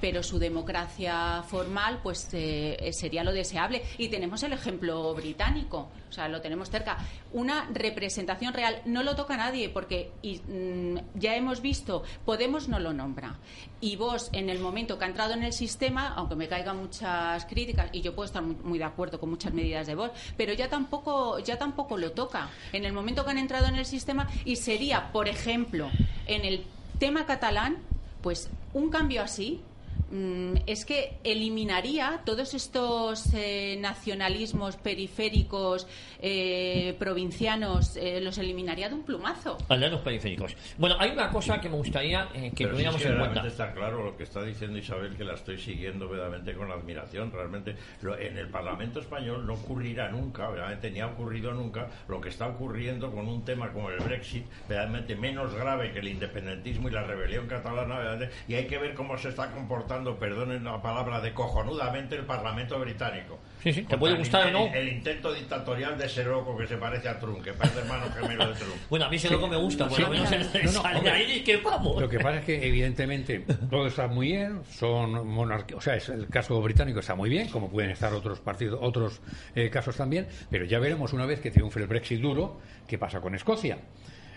[SPEAKER 8] Pero su democracia formal, pues eh, sería lo deseable. Y tenemos el ejemplo británico. O sea, lo tenemos cerca. Una representación real no lo toca nadie porque mm, ya hemos visto, Podemos no lo nombra. Y vos, en el momento que ha entrado en el sistema, aunque me caigan muchas críticas, y yo puedo estar muy, muy de acuerdo con muchas medidas de vos, pero ya tampoco, ya tampoco lo toca. En el momento que han entrado en el sistema, y sería, por ejemplo, en el tema catalán, pues un cambio así es que eliminaría todos estos eh, nacionalismos periféricos eh, provincianos, eh, los eliminaría de un plumazo.
[SPEAKER 3] Aldeanos periféricos. Bueno, hay una cosa que me gustaría eh, que
[SPEAKER 7] Pero sí
[SPEAKER 3] tuviéramos
[SPEAKER 7] que
[SPEAKER 3] en cuenta.
[SPEAKER 7] está claro lo que está diciendo Isabel, que la estoy siguiendo verdaderamente con admiración. Realmente lo- en el Parlamento español no ocurrirá nunca, verdaderamente ni ha ocurrido nunca, lo que está ocurriendo con un tema como el Brexit, verdaderamente menos grave que el independentismo y la rebelión catalana, verdaderamente, y hay que ver cómo se está comportando, perdonen la palabra, de cojonudamente el Parlamento británico.
[SPEAKER 3] Sí, sí, te puede
[SPEAKER 7] el
[SPEAKER 3] gustar o
[SPEAKER 7] inte-
[SPEAKER 3] no.
[SPEAKER 7] El, intento dictatorial de Seroco que se parece a Trump, que parece hermano gemelo de Trump.
[SPEAKER 3] Bueno, a mí ese loco me gusta, por lo menos en
[SPEAKER 6] No, no,
[SPEAKER 3] sale
[SPEAKER 6] hombre.
[SPEAKER 3] ahí que vamos.
[SPEAKER 6] Lo que pasa es que, evidentemente, todo está muy bien, son monarquías, o sea, es, el caso británico está muy bien, como pueden estar otros partidos, otros eh, casos también, pero ya veremos una vez que triunfe el Brexit duro, qué pasa con Escocia.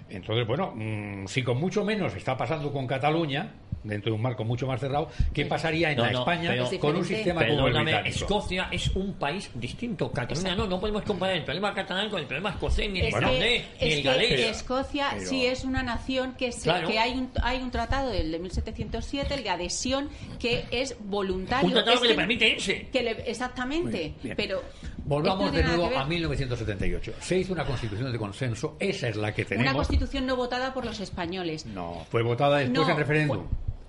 [SPEAKER 6] Entonces, bueno, mm, si con mucho menos está pasando con Cataluña, dentro de un marco mucho más cerrado, ¿qué pasaría en
[SPEAKER 3] No,
[SPEAKER 6] la
[SPEAKER 3] no,
[SPEAKER 6] España
[SPEAKER 3] pero-
[SPEAKER 6] con un sistema como el británico?
[SPEAKER 3] Escocia es un país distinto. Cataluña no, no podemos comparar el problema catalán con el problema escocés, ni el
[SPEAKER 8] que,
[SPEAKER 3] ni el
[SPEAKER 8] que
[SPEAKER 3] galés.
[SPEAKER 8] Escocia
[SPEAKER 6] pero-
[SPEAKER 8] sí es una nación que, se-
[SPEAKER 3] Claro.
[SPEAKER 8] que hay, un, hay un tratado del de 1707, el de adhesión, que es voluntario.
[SPEAKER 3] Un tratado
[SPEAKER 8] Es
[SPEAKER 3] que le permite irse.
[SPEAKER 8] que le- exactamente,
[SPEAKER 6] Bien.
[SPEAKER 8] pero...
[SPEAKER 6] Volvamos de nuevo a
[SPEAKER 8] ver.
[SPEAKER 6] 1978. Se hizo una constitución de consenso, esa es la que
[SPEAKER 8] Una
[SPEAKER 6] tenemos.
[SPEAKER 8] constitución no votada por los españoles.
[SPEAKER 6] No, fue votada después
[SPEAKER 8] No,
[SPEAKER 6] en referéndum.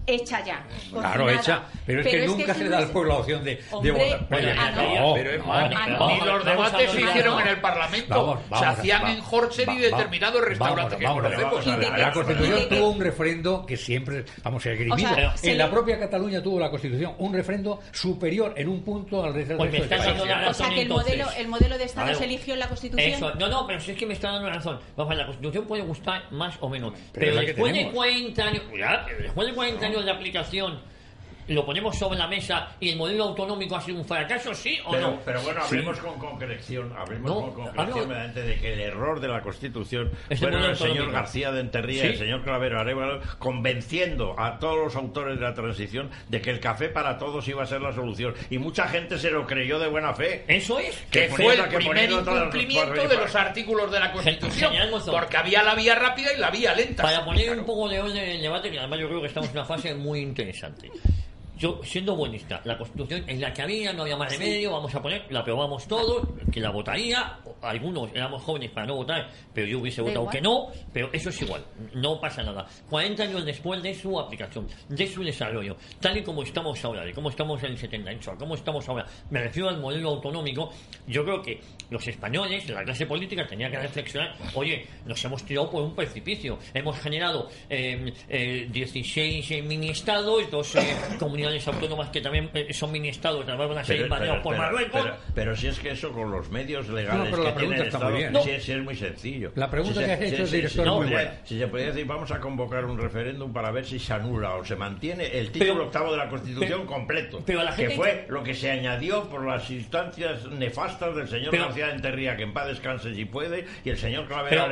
[SPEAKER 8] Hecha ya.
[SPEAKER 6] Claro, hecha, pero es que nunca se le da al pueblo la opción de, de votar.
[SPEAKER 8] Ah, no.
[SPEAKER 6] no,
[SPEAKER 5] Pero es
[SPEAKER 6] no, no,
[SPEAKER 5] ni, los debates se hicieron
[SPEAKER 8] no.
[SPEAKER 5] en el Parlamento.
[SPEAKER 6] Vamos,
[SPEAKER 5] se
[SPEAKER 6] vamos,
[SPEAKER 5] hacían
[SPEAKER 6] va-
[SPEAKER 5] en Horcher y determinados restaurantes que
[SPEAKER 6] La
[SPEAKER 8] que-
[SPEAKER 6] Constitución
[SPEAKER 8] que-
[SPEAKER 6] tuvo un referendo que siempre, vamos, se ha esgrimido.
[SPEAKER 8] O sea, se
[SPEAKER 6] en
[SPEAKER 8] le-
[SPEAKER 6] la propia Cataluña tuvo la Constitución un referendo superior en un punto al resto
[SPEAKER 3] Pues me
[SPEAKER 6] del país.
[SPEAKER 3] dando la
[SPEAKER 8] O sea que el modelo, el modelo de Estado se eligió en la Constitución.
[SPEAKER 3] Eso, no, no, pero si es que me está dando razón. Vamos a ver, la Constitución puede gustar más o menos. Pero,
[SPEAKER 6] es la que
[SPEAKER 3] después de
[SPEAKER 6] tenemos.
[SPEAKER 3] 40 años, pero después de 40 años de aplicación, lo ponemos sobre la mesa y el modelo autonómico ha sido un fracaso, ¿sí o
[SPEAKER 7] Pero,
[SPEAKER 3] no?
[SPEAKER 7] pero bueno, hablemos con concreción, hablemos
[SPEAKER 3] No,
[SPEAKER 7] con concreción
[SPEAKER 3] hablo-
[SPEAKER 7] mediante de que el error de la Constitución
[SPEAKER 3] Es el
[SPEAKER 7] fueron el señor
[SPEAKER 3] autonómico.
[SPEAKER 7] García de Enterría y
[SPEAKER 3] Sí.
[SPEAKER 7] el señor Clavero Arevalo convenciendo a todos los autores de la transición de que el café para todos iba a ser la solución. Y mucha gente se lo creyó de buena fe.
[SPEAKER 3] Eso es.
[SPEAKER 5] que
[SPEAKER 7] Que
[SPEAKER 5] fue el
[SPEAKER 7] que
[SPEAKER 5] primer incumplimiento de los artículos de la Constitución. Porque había la vía rápida y la vía lenta.
[SPEAKER 3] Para poner
[SPEAKER 5] Claro.
[SPEAKER 3] un poco de orden en el debate, que además yo creo que estamos en una fase muy interesante. Yo, siendo buenista, la Constitución es la que había, no había más remedio, vamos a poner, la aprobamos todos, que la votaría, algunos éramos jóvenes para no votar, pero yo hubiese votado
[SPEAKER 8] igual.
[SPEAKER 3] que no, pero eso es igual, no pasa nada. 40 años después de su aplicación, de su desarrollo, tal y como estamos ahora, de cómo estamos en el 78, a cómo estamos ahora, me refiero al modelo autonómico, yo creo que los españoles, la clase política, tenía que reflexionar, oye, nos hemos tirado por un precipicio, hemos generado eh, eh, 16 eh, mini-estados, dos eh, comunidades autónomas que también eh, son mini-estados, que además van a ser invadidos por Marruecos.
[SPEAKER 7] pero- pero si es que eso con los medios legales
[SPEAKER 6] No, pero la
[SPEAKER 7] que tiene
[SPEAKER 6] pregunta está
[SPEAKER 7] Estado,
[SPEAKER 6] muy bien.
[SPEAKER 7] sí,
[SPEAKER 3] No.
[SPEAKER 7] sí es muy sencillo.
[SPEAKER 6] La pregunta
[SPEAKER 7] Si
[SPEAKER 6] que has hecho,
[SPEAKER 7] si-
[SPEAKER 6] director,
[SPEAKER 7] si-
[SPEAKER 6] es muy
[SPEAKER 7] si-
[SPEAKER 6] buena.
[SPEAKER 7] Si se podría decir, vamos a convocar un referéndum para ver si se anula o se mantiene el título
[SPEAKER 3] Pero-
[SPEAKER 7] octavo de la Constitución
[SPEAKER 3] pero-
[SPEAKER 7] completo.
[SPEAKER 3] pero la gente
[SPEAKER 7] que fue
[SPEAKER 3] que-
[SPEAKER 7] lo que se añadió por las instancias nefastas del señor García de Enterría, que en paz descanse si puede, y el señor Clavera
[SPEAKER 3] Pero,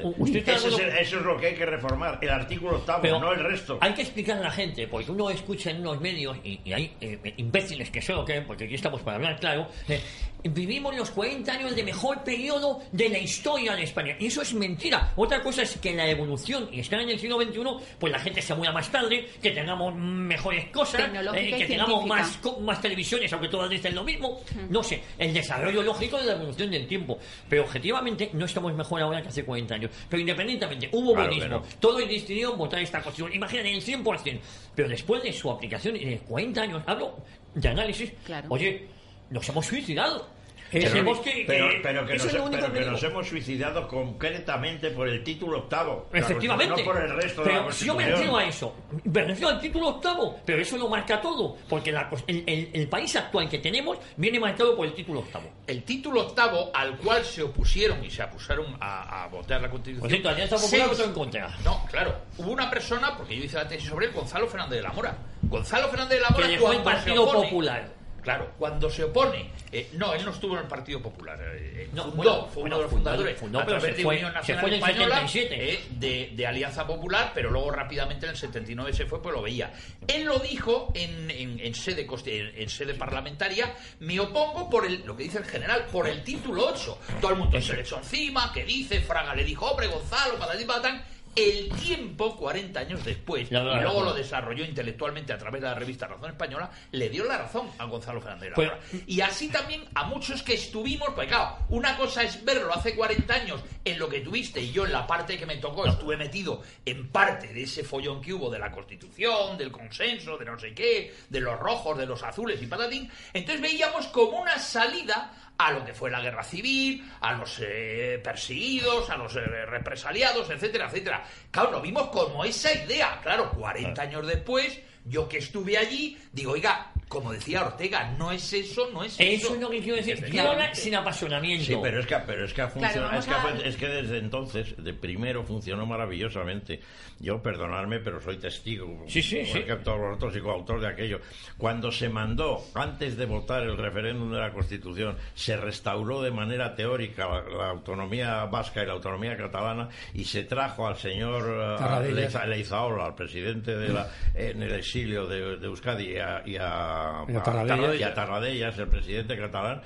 [SPEAKER 7] Eh,
[SPEAKER 3] usted
[SPEAKER 7] es eso es lo que hay que reformar, el artículo octavo,
[SPEAKER 3] Pero
[SPEAKER 7] no el resto.
[SPEAKER 3] Hay que explicar a la gente, porque uno escucha en unos medios, y, y hay eh, imbéciles que se lo creen, porque aquí estamos para hablar claro, eh, vivimos los 40 años de mejor periodo de la historia de España. Y eso es mentira. Otra cosa es que la evolución, y estar en el siglo XXI, pues la gente se muera más tarde, que tengamos mejores cosas, eh, que tengamos más, co- más televisiones, aunque todas dicen lo mismo. No sé, el desarrollo lógico de la evolución del tiempo. Pero objetivamente no estamos mejor ahora que hace 40 años. Pero independientemente, hubo
[SPEAKER 7] Claro,
[SPEAKER 3] buenismo. Todo el decidió en votar esta constitución. Imagínate, el 100%. Pero después de su aplicación, y de 40 años, hablo de análisis.
[SPEAKER 8] Claro.
[SPEAKER 3] Oye, nos hemos suicidado.
[SPEAKER 7] Pero,
[SPEAKER 3] que-
[SPEAKER 7] pero- pero nos, pero que nos hemos suicidado concretamente por el título octavo.
[SPEAKER 3] Efectivamente.
[SPEAKER 7] No por el resto de la
[SPEAKER 3] pero si yo me refiero a eso, me refiero al título octavo, pero eso lo marca todo, porque la el, el- el país actual que tenemos viene marcado por el título octavo.
[SPEAKER 5] El título octavo al cual se opusieron y se apusaron a, a votar la Constitución.
[SPEAKER 3] Por cierto, Alianza Popular votó en contra.
[SPEAKER 5] No, claro. Hubo una persona, porque yo hice la tesis sobre él, Gonzalo Fernández de la Mora. Gonzalo Fernández de la Mora
[SPEAKER 3] Que dejó el Partido Popular.
[SPEAKER 5] Claro, cuando se opone. eh, no, él no estuvo en el Partido Popular. eh,
[SPEAKER 3] No,
[SPEAKER 5] fundó,
[SPEAKER 3] bueno,
[SPEAKER 5] fue uno de los fundadores.
[SPEAKER 3] fundó,
[SPEAKER 5] a
[SPEAKER 3] pero
[SPEAKER 5] través
[SPEAKER 3] se
[SPEAKER 5] de
[SPEAKER 3] fue-
[SPEAKER 5] Unión
[SPEAKER 3] se
[SPEAKER 5] Nacional
[SPEAKER 3] en el
[SPEAKER 5] Española,
[SPEAKER 3] 77.
[SPEAKER 5] eh, de, de Alianza Popular, pero luego rápidamente en el 79 se fue, pues lo veía. Él lo dijo en, en- en sede, en, en sede parlamentaria, me opongo por el, lo que dice el general, por el título 8. Todo el mundo se le echó encima, que dice, Fraga le dijo, hombre, Gonzalo, patatín, patatán. El tiempo, 40 años después, y luego lo desarrolló intelectualmente a través de la revista Razón Española, le dio la razón a Gonzalo Fernández
[SPEAKER 3] Pues-
[SPEAKER 5] Mora. Y así también a muchos que estuvimos, pues claro, una cosa es verlo hace 40 años en lo que tuviste y yo en la parte que me tocó estuve metido en parte de ese follón que hubo de la Constitución, del consenso, de no sé qué, de los rojos, de los azules y patatín. Entonces veíamos como una salida a lo que fue la guerra civil, a los eh, perseguidos, a los eh, represaliados, etcétera, etcétera. Claro, lo vimos como esa idea. Claro, 40 años después, yo que estuve allí, digo, oiga, como decía Ortega, no es eso, no es
[SPEAKER 3] Eso
[SPEAKER 5] eso.
[SPEAKER 3] es lo que quiero decir. Viola sin apasionamiento.
[SPEAKER 7] Sí, pero es que, pero es que ha funcionado.
[SPEAKER 8] vamos
[SPEAKER 7] es, que,
[SPEAKER 8] a-
[SPEAKER 7] es que desde entonces, de primero, funcionó maravillosamente. Yo, perdonadme, pero soy testigo.
[SPEAKER 3] Sí, sí, sí.
[SPEAKER 7] que todos los otros y coautor de aquello. Cuando se mandó, antes de votar el referéndum de la Constitución, se restauró de manera teórica la, la autonomía vasca y la autonomía catalana y se trajo al señor eh, Leizaola, al presidente de la, en el exilio de, de Euskadi y a, y a-
[SPEAKER 6] Y a Tarradellas.
[SPEAKER 7] y a Tarradellas, el presidente catalán,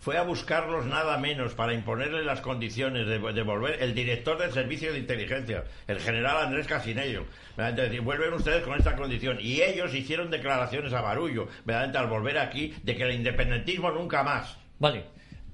[SPEAKER 7] fue a buscarlos nada menos para imponerle las condiciones de, de volver el director del servicio de inteligencia, el general Andrés Casinello. decir, vuelven ustedes con esta condición. Y ellos hicieron declaraciones a Barullo, verdaderamente, al volver aquí, de que el independentismo nunca más.
[SPEAKER 3] Vale.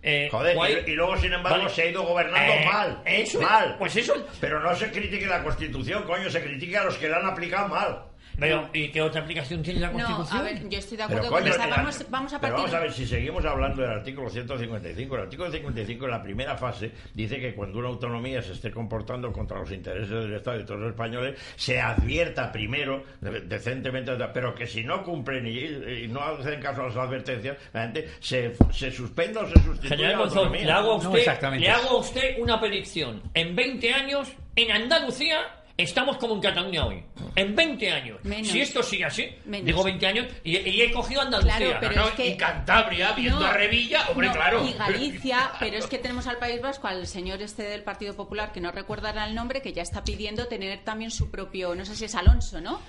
[SPEAKER 3] Eh,
[SPEAKER 7] Joder,
[SPEAKER 3] Guay-
[SPEAKER 7] y, y luego, sin embargo,
[SPEAKER 3] Vale.
[SPEAKER 7] se ha ido gobernando
[SPEAKER 3] Eh,
[SPEAKER 7] mal.
[SPEAKER 3] eso-
[SPEAKER 7] mal.
[SPEAKER 3] pues eso-
[SPEAKER 7] Pero no se critique la Constitución, coño, se critique a los que la han aplicado mal.
[SPEAKER 3] Pero, ¿y qué otra aplicación tiene la
[SPEAKER 8] No,
[SPEAKER 3] Constitución?
[SPEAKER 8] a ver, yo estoy de acuerdo con
[SPEAKER 7] mira,
[SPEAKER 8] Vamos, vamos a
[SPEAKER 7] pero
[SPEAKER 8] partir.
[SPEAKER 7] vamos a ver, si seguimos hablando del artículo 155, el artículo 155 en la primera fase dice que cuando una autonomía se esté comportando contra los intereses del Estado y todos los españoles, se advierta primero, de- decentemente, pero que si no cumplen y, y no hacen caso a las advertencias, la gente se, se suspenda o se sustituya
[SPEAKER 3] General
[SPEAKER 7] autonomía.
[SPEAKER 3] le hago, a
[SPEAKER 6] No,
[SPEAKER 3] usted,
[SPEAKER 6] exactamente.
[SPEAKER 3] le hago a usted una predicción. En 20 años, en Andalucía, estamos como en Cataluña hoy. En 20 años.
[SPEAKER 8] Menos.
[SPEAKER 3] Si esto sigue así,
[SPEAKER 8] Menos.
[SPEAKER 3] digo 20 años, y, y he cogido Andalucía.
[SPEAKER 8] Claro, pero
[SPEAKER 5] No,
[SPEAKER 8] es que-
[SPEAKER 5] y Cantabria, viendo
[SPEAKER 8] No,
[SPEAKER 5] a Revilla, hombre,
[SPEAKER 8] no,
[SPEAKER 5] claro.
[SPEAKER 8] Y Galicia, pero es que tenemos al País Vasco, al señor este del Partido Popular, que no recordará el nombre, que ya está pidiendo tener también su propio, no sé si es Alonso, ¿no?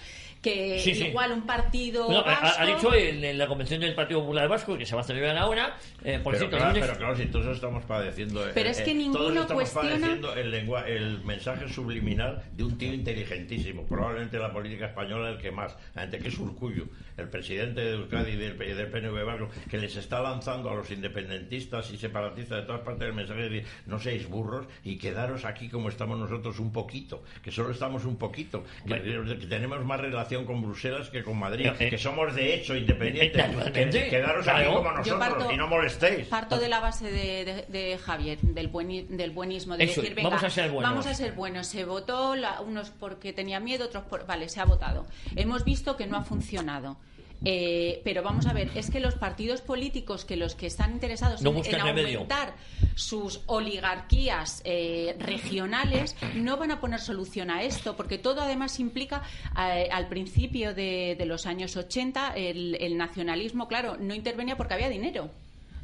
[SPEAKER 8] Que
[SPEAKER 3] Sí, sí.
[SPEAKER 8] igual un partido
[SPEAKER 3] ha-
[SPEAKER 8] vasco...
[SPEAKER 3] ha, dicho en, en la convención del Partido Popular Vasco, que se va a celebrar ahora, eh, por
[SPEAKER 7] Pero
[SPEAKER 3] cierto,
[SPEAKER 7] claro, pero claro, si todos estamos padeciendo.
[SPEAKER 8] Pero
[SPEAKER 7] eh,
[SPEAKER 8] es que
[SPEAKER 7] eh,
[SPEAKER 8] ninguno cuestiona-
[SPEAKER 7] padeciendo el, lengua, el mensaje subliminal de un tío inteligentísimo, probablemente la política española el que más, la gente que es Urcullo, el presidente de Euskadi y del, del PNV vasco, que les está lanzando a los independentistas y separatistas de todas partes el mensaje de decir, no seáis burros y quedaros aquí como estamos nosotros un poquito, que solo estamos un poquito, que, que tenemos más relación con Bruselas que con Madrid,
[SPEAKER 3] Eh, eh,
[SPEAKER 7] que somos de hecho independientes,
[SPEAKER 3] eh,
[SPEAKER 7] que- quedaros aquí
[SPEAKER 3] claro.
[SPEAKER 7] como nosotros
[SPEAKER 8] parto-
[SPEAKER 7] y no molestéis.
[SPEAKER 8] Parto de la base de, de- de Javier, del, bueni- del buenismo, de
[SPEAKER 3] Eso,
[SPEAKER 8] decir, venga,
[SPEAKER 3] vamos a ser buenos.
[SPEAKER 8] vamos a ser buenos. Se votó, la- unos porque tenía miedo, otros por... Vale, se ha votado. Hemos visto que no ha funcionado. Eh, pero vamos a ver, es que los partidos políticos que los que están interesados
[SPEAKER 3] No
[SPEAKER 8] en, en
[SPEAKER 3] remedio.
[SPEAKER 8] aumentar sus oligarquías eh, regionales no van a poner solución a esto, porque todo además implica, eh, al principio de, de los años 80, el, el nacionalismo, claro, no intervenía porque había dinero.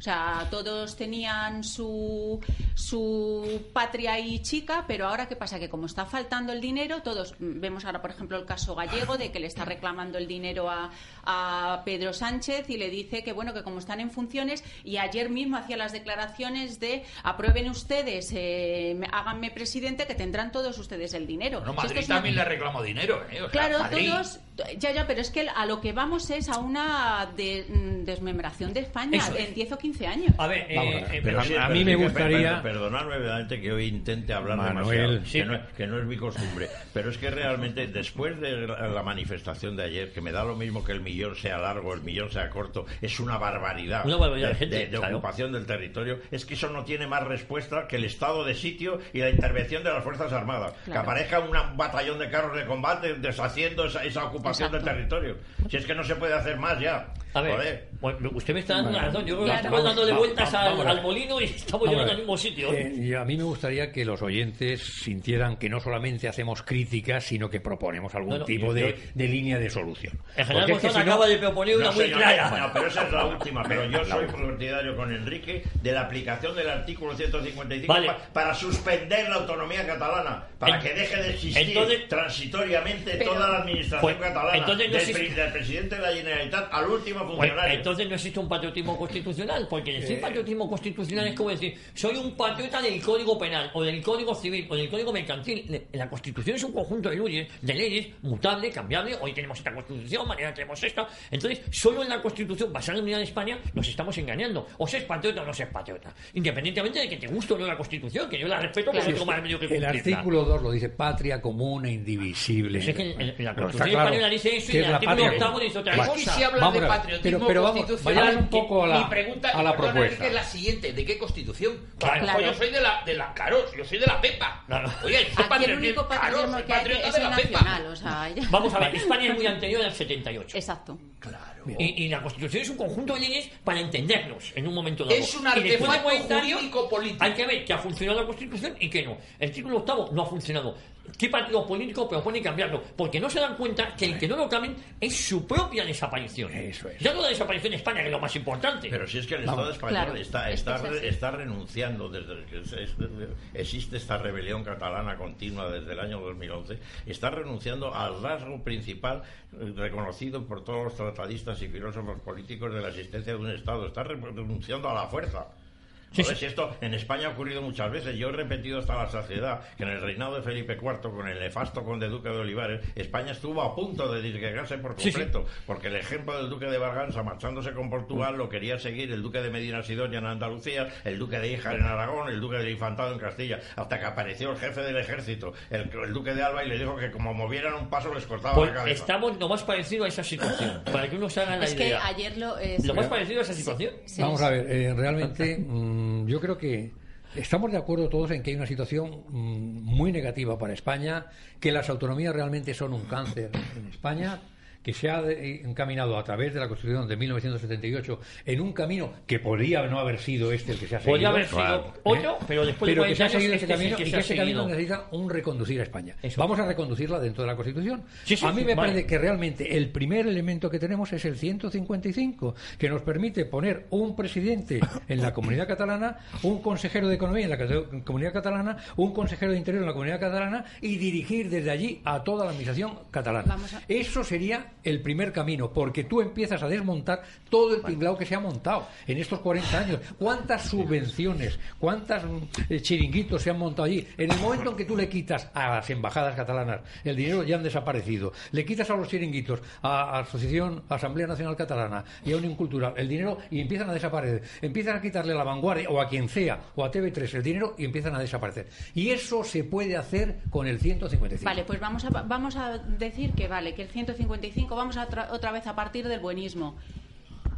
[SPEAKER 8] O sea, todos tenían su, su patria y chica, pero ahora qué pasa? Que como está faltando el dinero, todos mm, vemos ahora, por ejemplo, el caso gallego de que le está reclamando el dinero a, a Pedro Sánchez y le dice que, bueno, que como están en funciones, y ayer mismo hacía las declaraciones de aprueben ustedes, eh, me- háganme presidente, que tendrán todos ustedes el dinero.
[SPEAKER 5] Bueno,
[SPEAKER 8] Si
[SPEAKER 5] Madrid
[SPEAKER 8] una-
[SPEAKER 5] también le reclamó dinero, ¿eh? O sea,
[SPEAKER 8] Claro,
[SPEAKER 5] Madrid-
[SPEAKER 8] todos. Ya, ya, pero es que a lo que vamos es a una de- mm, desmembración de España
[SPEAKER 3] Eso es.
[SPEAKER 8] en 10 o 15 años.
[SPEAKER 3] A ver, eh,
[SPEAKER 6] Vamos a
[SPEAKER 3] eh,
[SPEAKER 6] ver,
[SPEAKER 3] pero-
[SPEAKER 6] a-
[SPEAKER 7] sí,
[SPEAKER 6] a
[SPEAKER 7] pero
[SPEAKER 6] mí me gustaría-
[SPEAKER 7] per- Perdonadme verdaderamente que hoy intente hablar
[SPEAKER 6] Manuel,
[SPEAKER 7] demasiado,
[SPEAKER 3] sí.
[SPEAKER 7] que, no, es- que no es mi costumbre. Pero es que realmente, después de la manifestación de ayer, que me da lo mismo que el millón sea largo, el millón sea corto, es una barbaridad,
[SPEAKER 3] Una barbaridad de gente,
[SPEAKER 7] de- de
[SPEAKER 3] claro.
[SPEAKER 7] ocupación del territorio, es que eso no tiene más respuesta que el estado de sitio y la intervención de las Fuerzas Armadas. Que aparezca una- un batallón de carros de combate deshaciendo esa, esa ocupación
[SPEAKER 8] Exacto.
[SPEAKER 7] del territorio. Si es que no se puede hacer más ya.
[SPEAKER 3] A ver,
[SPEAKER 7] Joder.
[SPEAKER 3] Bueno, usted me está dando
[SPEAKER 6] Bueno,
[SPEAKER 3] una razón. Yo creo que
[SPEAKER 8] claro.
[SPEAKER 3] estamos dándole
[SPEAKER 6] Vamos,
[SPEAKER 3] vueltas al, molino y estamos llegando al mismo sitio.
[SPEAKER 6] Eh, y a mí me gustaría que los oyentes sintieran que no solamente hacemos críticas, sino que proponemos algún
[SPEAKER 3] No, no,
[SPEAKER 6] tipo
[SPEAKER 3] yo-
[SPEAKER 6] de,
[SPEAKER 3] yo-
[SPEAKER 6] de línea de solución.
[SPEAKER 3] El general
[SPEAKER 6] es que si no-
[SPEAKER 3] acaba de proponer una
[SPEAKER 7] No,
[SPEAKER 3] muy
[SPEAKER 7] señor,
[SPEAKER 3] clara.
[SPEAKER 7] pero esa es la última. Pero yo soy partidario con Enrique de la aplicación del artículo 155
[SPEAKER 3] Vale.
[SPEAKER 7] pa- para suspender la autonomía catalana, para
[SPEAKER 3] En-
[SPEAKER 7] que deje de existir
[SPEAKER 3] entonces-
[SPEAKER 7] transitoriamente
[SPEAKER 8] Pero-
[SPEAKER 7] toda la administración
[SPEAKER 3] Pues,
[SPEAKER 7] catalana,
[SPEAKER 3] entonces no
[SPEAKER 7] del,
[SPEAKER 3] existe-
[SPEAKER 7] pri- del presidente de la Generalitat al último
[SPEAKER 3] Pues,
[SPEAKER 7] funcionario.
[SPEAKER 3] Entonces no existe un patriotismo constitucional, porque decir patriotismo constitucional es como decir, soy un patriota del Código Penal, o del Código Civil, o del Código Mercantil. La Constitución es un conjunto de leyes, de leyes mutable, cambiable. Hoy tenemos esta Constitución, mañana tenemos esta. Entonces, solo en la Constitución, basada en la unidad de España, nos estamos engañando. O se es patriota o no se es patriota. Independientemente de que te guste o no la Constitución, que yo la respeto,
[SPEAKER 8] Claro.
[SPEAKER 3] pero no tengo más medio que
[SPEAKER 6] El
[SPEAKER 3] cumplirla.
[SPEAKER 6] artículo 2 lo dice patria común e indivisible.
[SPEAKER 3] Pues es que la Constitución
[SPEAKER 6] claro
[SPEAKER 3] española dice eso y el artículo
[SPEAKER 6] patria
[SPEAKER 3] octavo
[SPEAKER 6] común.
[SPEAKER 3] dice otra
[SPEAKER 6] Vale.
[SPEAKER 3] cosa.
[SPEAKER 5] Y si hablan
[SPEAKER 6] Vamos
[SPEAKER 5] de patriotismo
[SPEAKER 6] pero- pero vamos
[SPEAKER 5] constitucional.
[SPEAKER 6] vayamos un poco a la-
[SPEAKER 5] Mi pregunta
[SPEAKER 6] a la propuesta.
[SPEAKER 5] Es la siguiente: ¿de qué constitución?
[SPEAKER 3] Claro.
[SPEAKER 5] Pues yo soy de la, de la. Claro, yo soy de la Pepa.
[SPEAKER 3] Claro.
[SPEAKER 5] Oye, soy
[SPEAKER 8] Aquí el único
[SPEAKER 5] claro,
[SPEAKER 8] patriotismo que hay
[SPEAKER 5] patriota
[SPEAKER 8] es el
[SPEAKER 5] la Pepa.
[SPEAKER 8] nacional. O sea, ya-
[SPEAKER 3] Vamos a ver, España es muy anterior al 78.
[SPEAKER 8] Exacto.
[SPEAKER 3] Y, y la Constitución es un conjunto de leyes para entendernos en un momento dado.
[SPEAKER 5] Es un
[SPEAKER 3] de
[SPEAKER 5] artefacto
[SPEAKER 3] 40 años,
[SPEAKER 5] jurídico político.
[SPEAKER 3] Hay que ver que ha funcionado la Constitución y que no. El título octavo no ha funcionado. ¿Qué partido político propone cambiarlo? Porque no se dan cuenta que el que no lo cambien es su propia desaparición.
[SPEAKER 6] Eso es.
[SPEAKER 3] Ya no la desaparición de España, que es lo más importante.
[SPEAKER 7] Pero si es que el Estado español
[SPEAKER 8] Claro,
[SPEAKER 7] está, está,
[SPEAKER 8] es
[SPEAKER 7] está renunciando desde que es- es- existe esta rebelión catalana continua desde el año 2011, está renunciando al rasgo principal eh, reconocido por todos los tratadistas y filósofos políticos de la existencia de un Estado, está re- renunciando a la fuerza.
[SPEAKER 3] Sí, sí.
[SPEAKER 7] si esto en España ha ocurrido muchas veces, yo he repetido hasta la saciedad que en el reinado de Felipe IV, con el nefasto conde duque de Olivares, España estuvo a punto de disgregarse por
[SPEAKER 3] Sí, sí.
[SPEAKER 7] completo, porque el ejemplo del duque de Barganza marchándose con Portugal lo quería seguir el duque de Medina Sidonia en Andalucía, el duque de Híjar en Aragón, el duque de Infantado en Castilla, hasta que apareció el jefe del ejército, el, el duque de Alba, y le dijo que como movieran un paso les cortaba
[SPEAKER 3] Pues
[SPEAKER 7] la cabeza.
[SPEAKER 3] estamos lo más parecido a esa situación, para que uno se haga la
[SPEAKER 8] Es que
[SPEAKER 3] idea.
[SPEAKER 8] ayer lo. es-
[SPEAKER 3] Lo más parecido a esa situación.
[SPEAKER 8] Sí,
[SPEAKER 6] Vamos a ver, eh, realmente mm, yo creo que estamos de acuerdo todos en que hay una situación mm, muy negativa para España, que las autonomías realmente son un cáncer en España que se ha de- encaminado a través de la Constitución de 1978 en un camino que podría no haber sido este el que se ha seguido.
[SPEAKER 3] Podría haber sido otro, pero después
[SPEAKER 6] pero
[SPEAKER 3] de
[SPEAKER 6] que se ha
[SPEAKER 3] 40 años
[SPEAKER 6] seguido
[SPEAKER 3] este
[SPEAKER 6] ese
[SPEAKER 3] es el
[SPEAKER 6] camino
[SPEAKER 3] que
[SPEAKER 6] y que ese camino necesita un reconducir a España.
[SPEAKER 3] Eso.
[SPEAKER 6] Vamos a reconducirla dentro de la Constitución.
[SPEAKER 3] Sí, sí,
[SPEAKER 6] a mí me
[SPEAKER 3] vale.
[SPEAKER 6] parece que realmente el primer elemento que tenemos es el 155, que nos permite poner un presidente en la comunidad catalana, un consejero de economía en la comunidad catalana, un consejero de interior en la comunidad catalana y dirigir desde allí a toda la administración catalana. Eso sería el primer camino, porque tú empiezas a desmontar todo el tinglao que se ha montado en estos 40 años. ¿Cuántas subvenciones, cuántas mm, eh, chiringuitos se han montado allí? En el momento en que tú le quitas a las embajadas catalanas el dinero ya han desaparecido, le quitas a los chiringuitos, a, Asociación, Asamblea Nacional Catalana y a Unión Cultural el dinero y empiezan a desaparecer. Empiezan a quitarle a la vanguardia o a quien sea o a TV3 el dinero y empiezan a desaparecer. Y eso se puede hacer con el 155.
[SPEAKER 8] Vale, pues vamos a, vamos a decir que vale, que el 155, vamos a otra, otra vez a partir del buenismo.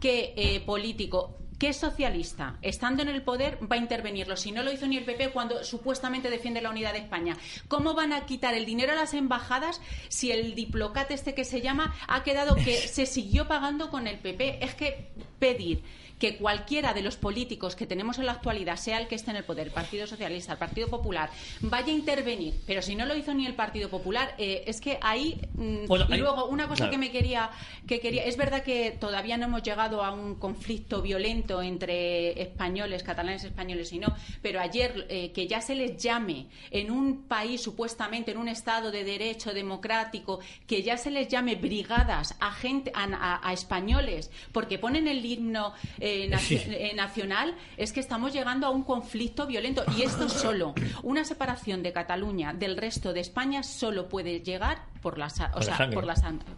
[SPEAKER 8] ¿Qué eh, político, qué socialista, estando en el poder, va a intervenirlo? Si no lo hizo ni el PP cuando supuestamente defiende la unidad de España. ¿Cómo van a quitar el dinero a las embajadas si el diplocate este que se llama ha quedado que se siguió pagando con el PP? Es que pedir que cualquiera de los políticos que tenemos en la actualidad, sea el que esté en el poder, el Partido Socialista, el Partido Popular, vaya a intervenir, pero si no lo hizo ni el Partido Popular, eh, es que ahí mm,
[SPEAKER 3] Bueno,
[SPEAKER 8] y
[SPEAKER 3] hay-
[SPEAKER 8] luego una cosa
[SPEAKER 3] claro.
[SPEAKER 8] que me quería que quería es verdad que todavía no hemos llegado a un conflicto violento entre españoles, catalanes españoles y no, pero ayer eh, que ya se les llame en un país supuestamente en un estado de derecho democrático que ya se les llame brigadas a gente a, a- a españoles porque ponen el himno eh,
[SPEAKER 3] Sí.
[SPEAKER 8] eh, nacional es que estamos llegando a un conflicto violento y esto solo una separación de Cataluña del resto de España solo puede llegar por la, o
[SPEAKER 3] la
[SPEAKER 8] sea,
[SPEAKER 3] sangre.
[SPEAKER 8] por la,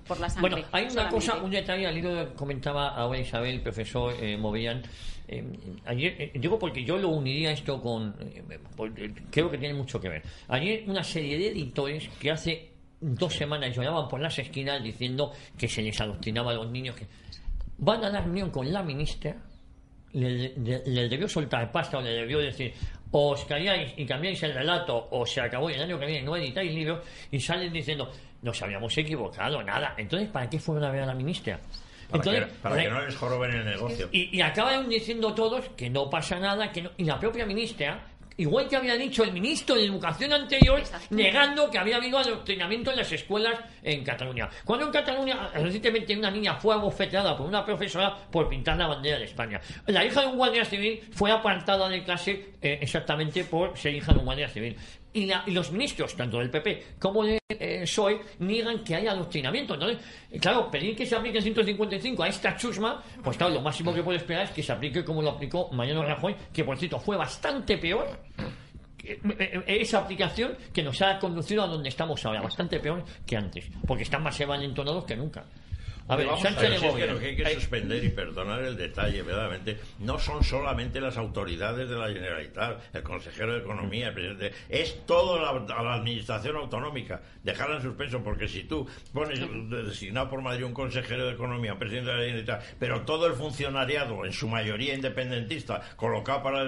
[SPEAKER 8] por la sangre.
[SPEAKER 3] Bueno, hay una
[SPEAKER 8] solamente.
[SPEAKER 3] cosa, un detalle al hilo de- comentaba ahora Isabel, profesor eh, Movian. eh, ayer, eh, digo porque yo lo uniría esto con. eh, por- eh, creo que tiene mucho que ver. Ayer, una serie de editores que hace dos semanas lloraban por las esquinas diciendo que se les adoctrinaba a los niños. que Van a la reunión con la ministra le, le- le debió soltar pasta o le debió decir o os calláis y cambiáis el relato o se acabó el año que viene no editáis libros y salen diciendo nos habíamos equivocado, nada. Entonces, ¿para qué fueron a ver a la ministra?
[SPEAKER 7] Para,
[SPEAKER 3] Entonces,
[SPEAKER 7] que, para que no les joroben el negocio.
[SPEAKER 3] y, y acaban diciendo todos que no pasa nada, que no- y la propia ministra, igual que había dicho el ministro de Educación anterior, negando que había habido adoctrinamiento en las escuelas en Cataluña. Cuando en Cataluña recientemente una niña fue abofeteada por una profesora por pintar la bandera de España. La hija de un guardia civil fue apartada de clase eh, exactamente por ser hija de un guardia civil. Y, la- y los ministros, tanto del PP como de eh, PSOE, niegan que haya adoctrinamiento. Entonces, eh, claro, pedir que se aplique el 155 a esta chusma, pues claro, lo máximo que puede esperar es que se aplique como lo aplicó Mariano Rajoy, que por cierto fue bastante peor eh, eh, esa aplicación que nos ha conducido a donde estamos ahora, bastante peor que antes, porque están más entonados que nunca. A ver,
[SPEAKER 5] Vamos
[SPEAKER 3] Sánchez
[SPEAKER 5] a ver,
[SPEAKER 7] si es que lo que hay que suspender y perdonar el detalle, verdaderamente, no son solamente las autoridades de la Generalitat, el consejero de Economía, el presidente, es toda la, administración autonómica. Dejarla en suspenso, porque si tú pones designado por Madrid un consejero de Economía, un presidente de la Generalitat, pero todo el funcionariado, en su mayoría independentista, colocado para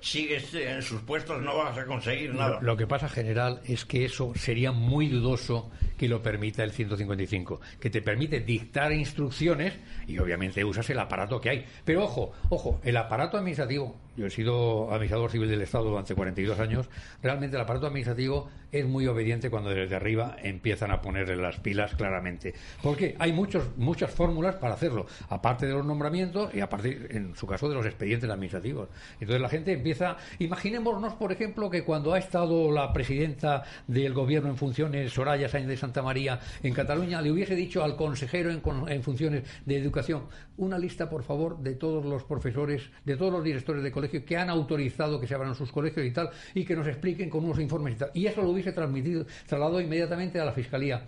[SPEAKER 7] sigue en sus puestos, no vas a conseguir nada.
[SPEAKER 6] Lo, lo que pasa, general, es que eso sería muy dudoso que lo permita el 155, que te permite dictar instrucciones y obviamente usas el aparato que hay. Pero ojo, ojo, el aparato administrativo, yo he sido administrador civil del Estado durante 42 años, realmente el aparato administrativo es muy obediente cuando desde arriba empiezan a ponerle las pilas claramente. Porque hay muchos, muchas fórmulas para hacerlo, aparte de los nombramientos y aparte, en su caso, de los expedientes administrativos. Entonces la gente empieza, imaginémonos, por ejemplo, que cuando ha estado la presidenta del gobierno en funciones, Soraya Sáenz de Santa María, en Cataluña, le hubiese dicho al consejero en, en funciones de educación, una lista, por favor, de todos los profesores, de todos los directores de colegio que han autorizado que se abran sus colegios y tal, y que nos expliquen con unos informes y tal. Y eso lo hubiese transmitido, trasladado inmediatamente a la Fiscalía.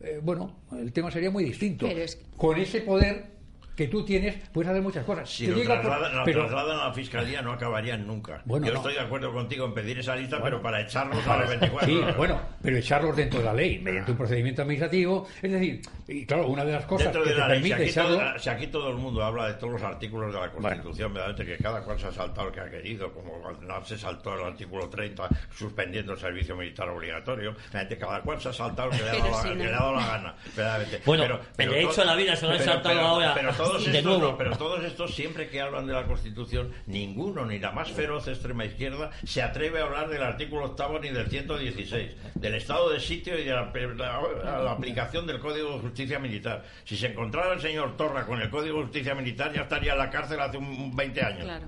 [SPEAKER 6] Eh, bueno, el tema sería muy distinto.
[SPEAKER 8] Es-
[SPEAKER 6] Con ese poder que tú tienes, puedes hacer muchas cosas.
[SPEAKER 7] Si lo
[SPEAKER 6] por-
[SPEAKER 7] trasladan, lo
[SPEAKER 6] pero-
[SPEAKER 7] trasladan a la fiscalía no acabarían nunca.
[SPEAKER 6] Bueno,
[SPEAKER 7] Yo
[SPEAKER 6] no.
[SPEAKER 7] estoy de acuerdo contigo en pedir esa lista, pero para echarlos a las 24
[SPEAKER 6] Sí,
[SPEAKER 7] horas.
[SPEAKER 6] bueno, pero echarlos dentro de la ley, mediante un procedimiento administrativo. Es decir, y claro, una de las cosas
[SPEAKER 7] Dentro
[SPEAKER 6] que
[SPEAKER 7] de
[SPEAKER 6] te
[SPEAKER 7] la ley, si
[SPEAKER 6] permite
[SPEAKER 7] aquí,
[SPEAKER 6] echarlo.
[SPEAKER 7] todo, si aquí todo el mundo habla de todos los artículos de la Constitución, verdaderamente que cada cual se ha saltado el que ha querido, como cuando se saltó el artículo 30 suspendiendo el servicio militar obligatorio, cada cual se ha saltado el que le ha dado, la,
[SPEAKER 8] sí,
[SPEAKER 7] que
[SPEAKER 8] no.
[SPEAKER 7] le ha dado la gana, verdaderamente.
[SPEAKER 3] Bueno,
[SPEAKER 7] Pero-
[SPEAKER 3] el
[SPEAKER 7] pero
[SPEAKER 3] derecho
[SPEAKER 7] to-
[SPEAKER 3] a la vida se lo han saltado
[SPEAKER 7] pero-
[SPEAKER 3] ahora
[SPEAKER 7] Pero todos,
[SPEAKER 3] de
[SPEAKER 7] estos,
[SPEAKER 3] nuevo.
[SPEAKER 7] no, pero todos estos, siempre que hablan de la Constitución, ninguno, ni la más feroz extrema izquierda, se atreve a hablar del artículo octavo ni del 116, del estado de sitio y de la, la- la aplicación del Código de Justicia Militar. Si se encontrara el señor Torra con el Código de Justicia Militar, ya estaría en la cárcel hace un, un 20 años.
[SPEAKER 8] Claro.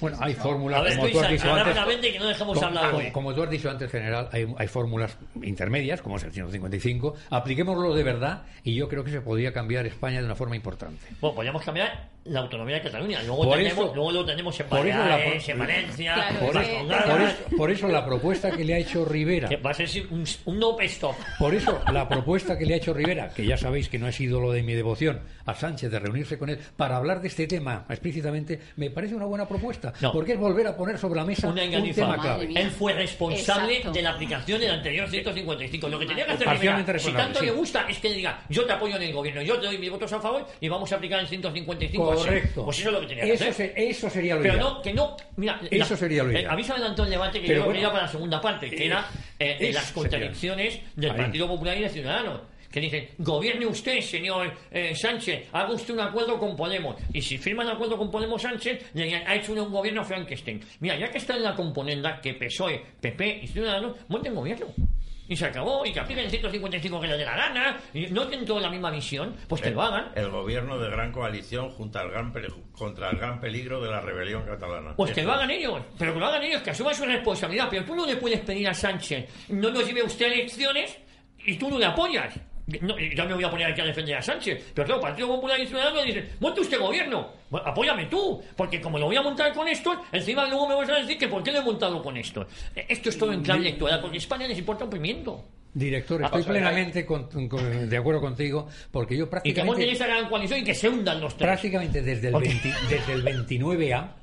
[SPEAKER 6] Bueno, hay fórmulas, como tú has dicho antes.
[SPEAKER 3] rápidamente, que no dejemos
[SPEAKER 6] como,
[SPEAKER 3] hablar
[SPEAKER 6] como- tú has dicho antes, general, hay, hay fórmulas intermedias, como es el 155. Apliquémoslo de verdad y yo creo que se podría cambiar España de una forma importante.
[SPEAKER 3] Bueno, podríamos cambiar la autonomía de Cataluña. Luego,
[SPEAKER 6] Por
[SPEAKER 3] tenemos,
[SPEAKER 6] eso-
[SPEAKER 3] luego lo tenemos en
[SPEAKER 6] por eso la-
[SPEAKER 3] Baleares, en Valencia,
[SPEAKER 8] Claro,
[SPEAKER 6] Por, eso,
[SPEAKER 3] Vascongadas,
[SPEAKER 6] por eso- por eso la propuesta que le ha hecho Rivera,
[SPEAKER 3] que va a ser un, un no stop.
[SPEAKER 6] por eso la propuesta que le ha hecho Rivera, que ya sabéis que no es ídolo de mi devoción, a Sánchez de reunirse con él para hablar de este tema explícitamente, me parece una buena propuesta,
[SPEAKER 3] No.
[SPEAKER 6] porque es volver a poner sobre la mesa
[SPEAKER 3] Una
[SPEAKER 6] un tema clave.
[SPEAKER 8] mía.
[SPEAKER 3] Él fue responsable
[SPEAKER 8] Exacto.
[SPEAKER 3] de la aplicación del anterior 155. Lo que tenía que hacer Rivera, si tanto
[SPEAKER 6] sí.
[SPEAKER 3] le gusta, es que le diga, yo te apoyo en el gobierno, yo te doy mis votos a favor y vamos a aplicar el 155 así.
[SPEAKER 6] Correcto.
[SPEAKER 3] Pues eso es lo que tenía que
[SPEAKER 6] Eso,
[SPEAKER 3] hacer.
[SPEAKER 6] se- eso sería lo
[SPEAKER 3] Pero
[SPEAKER 6] ideal.
[SPEAKER 3] no, que no, mira,
[SPEAKER 6] Eso sería lo
[SPEAKER 3] eh,
[SPEAKER 6] ideal.
[SPEAKER 3] a mí se me adelantó el debate que
[SPEAKER 6] Pero
[SPEAKER 3] yo
[SPEAKER 6] bueno,
[SPEAKER 3] quería para la segunda parte, que era eh,
[SPEAKER 6] eso
[SPEAKER 3] las
[SPEAKER 6] sería.
[SPEAKER 3] contradicciones del
[SPEAKER 6] Ahí.
[SPEAKER 3] Partido Popular y de Ciudadanos. Que dicen, gobierne usted, señor eh, Sánchez, haga usted un acuerdo con Podemos. Y si firma un acuerdo con Podemos Sánchez, le ha hecho un gobierno Frankenstein. Mira, ya que está en la componenda que PSOE, PP y Ciudadanos, monten gobierno. Y se acabó, y que apliquen el 155 que les dé la gana, y no tienen toda la misma visión, pues que lo hagan.
[SPEAKER 7] El gobierno de gran coalición al gran contra el gran peligro de la rebelión catalana.
[SPEAKER 3] Pues que lo hagan ellos, pero que lo hagan ellos, que asuman su responsabilidad. Pero tú no le puedes pedir a Sánchez, no nos lleve usted elecciones y tú no le apoyas. No, yo me voy a poner aquí a defender a Sánchez. Pero claro, Partido Popular y Ciudadanos dicen, monte usted gobierno, apóyame tú, porque como lo voy a montar con estos, encima luego me vas a decir que por qué lo he montado con estos. Eh, Esto es todo en clave electoral, porque España les importa un pimiento.
[SPEAKER 6] Director,
[SPEAKER 3] Ah,
[SPEAKER 6] estoy plenamente con- con- de acuerdo contigo, porque yo
[SPEAKER 3] Y que
[SPEAKER 6] prácticamente...
[SPEAKER 3] monten esa gran coalición y que se hundan los tres.
[SPEAKER 6] prácticamente desde el,
[SPEAKER 3] Porque-
[SPEAKER 6] 20 desde el 29A,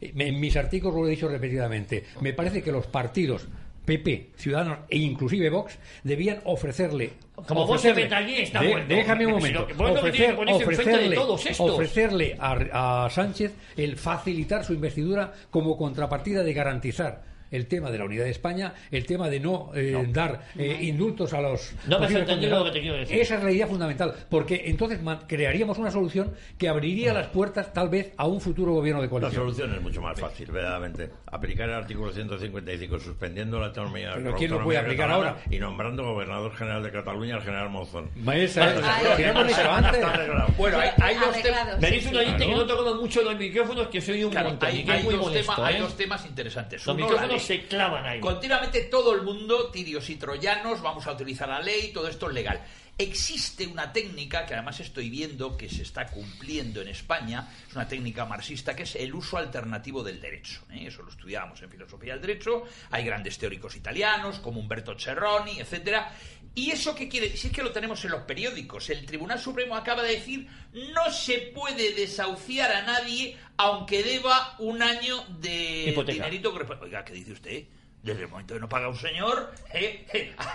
[SPEAKER 6] eh, en mis artículos lo he dicho repetidamente, me parece que los partidos PP, Ciudadanos e inclusive Vox debían ofrecerle
[SPEAKER 3] Como vos
[SPEAKER 6] ofrecerle-
[SPEAKER 3] se mete allí, está
[SPEAKER 6] de-
[SPEAKER 3] muerto.
[SPEAKER 6] déjame un momento
[SPEAKER 3] vos estos.
[SPEAKER 6] ofrecerle a, a Sánchez el facilitar su investidura como contrapartida de garantizar el tema de la unidad de España, el tema de no, eh, dar eh, indultos a los
[SPEAKER 3] No me has entendido lo que te quiero decir.
[SPEAKER 6] Esa es la idea fundamental, porque entonces crearíamos una solución que abriría las puertas tal vez a un futuro gobierno de
[SPEAKER 7] La
[SPEAKER 6] coalición.
[SPEAKER 7] solución es mucho más fácil, verdaderamente. Aplicar el artículo 155, suspendiendo la autonomía.
[SPEAKER 6] Pero ¿quién lo puede aplicar ahora?
[SPEAKER 7] Y nombrando gobernador general de Cataluña al general Monzón.
[SPEAKER 6] Esa es-
[SPEAKER 8] Ay,
[SPEAKER 6] si no hemos
[SPEAKER 8] ay,
[SPEAKER 6] dicho
[SPEAKER 8] ay,
[SPEAKER 6] antes.
[SPEAKER 5] Bueno, hay, hay dos temas.
[SPEAKER 3] Me dice un oyente que no tocamos mucho los micrófonos, que soy un
[SPEAKER 5] Claro,
[SPEAKER 3] montón.
[SPEAKER 5] hay,
[SPEAKER 3] y que es
[SPEAKER 5] hay
[SPEAKER 3] muy
[SPEAKER 5] dos
[SPEAKER 3] molesto,
[SPEAKER 5] temas, hay
[SPEAKER 3] ¿eh?
[SPEAKER 5] dos temas interesantes.
[SPEAKER 3] Los
[SPEAKER 5] Uno, la
[SPEAKER 3] micrófonos se clavan ahí.
[SPEAKER 5] Continuamente todo el mundo, tirios y troyanos, vamos a utilizar la ley, todo esto es legal. Existe una técnica que además estoy viendo que se está cumpliendo en España, es una técnica marxista que es el uso alternativo del derecho. ¿eh? Eso lo estudiábamos en filosofía del derecho, hay grandes teóricos italianos como Umberto Cerroni, etcétera. ¿Y eso qué quiere? Si es que lo tenemos en los periódicos. El Tribunal Supremo acaba de decir no se puede desahuciar a nadie aunque deba un año de
[SPEAKER 3] Hipoteca.
[SPEAKER 5] dinerito. Oiga, ¿qué dice usted? Desde el momento que no paga un señor, ¿eh?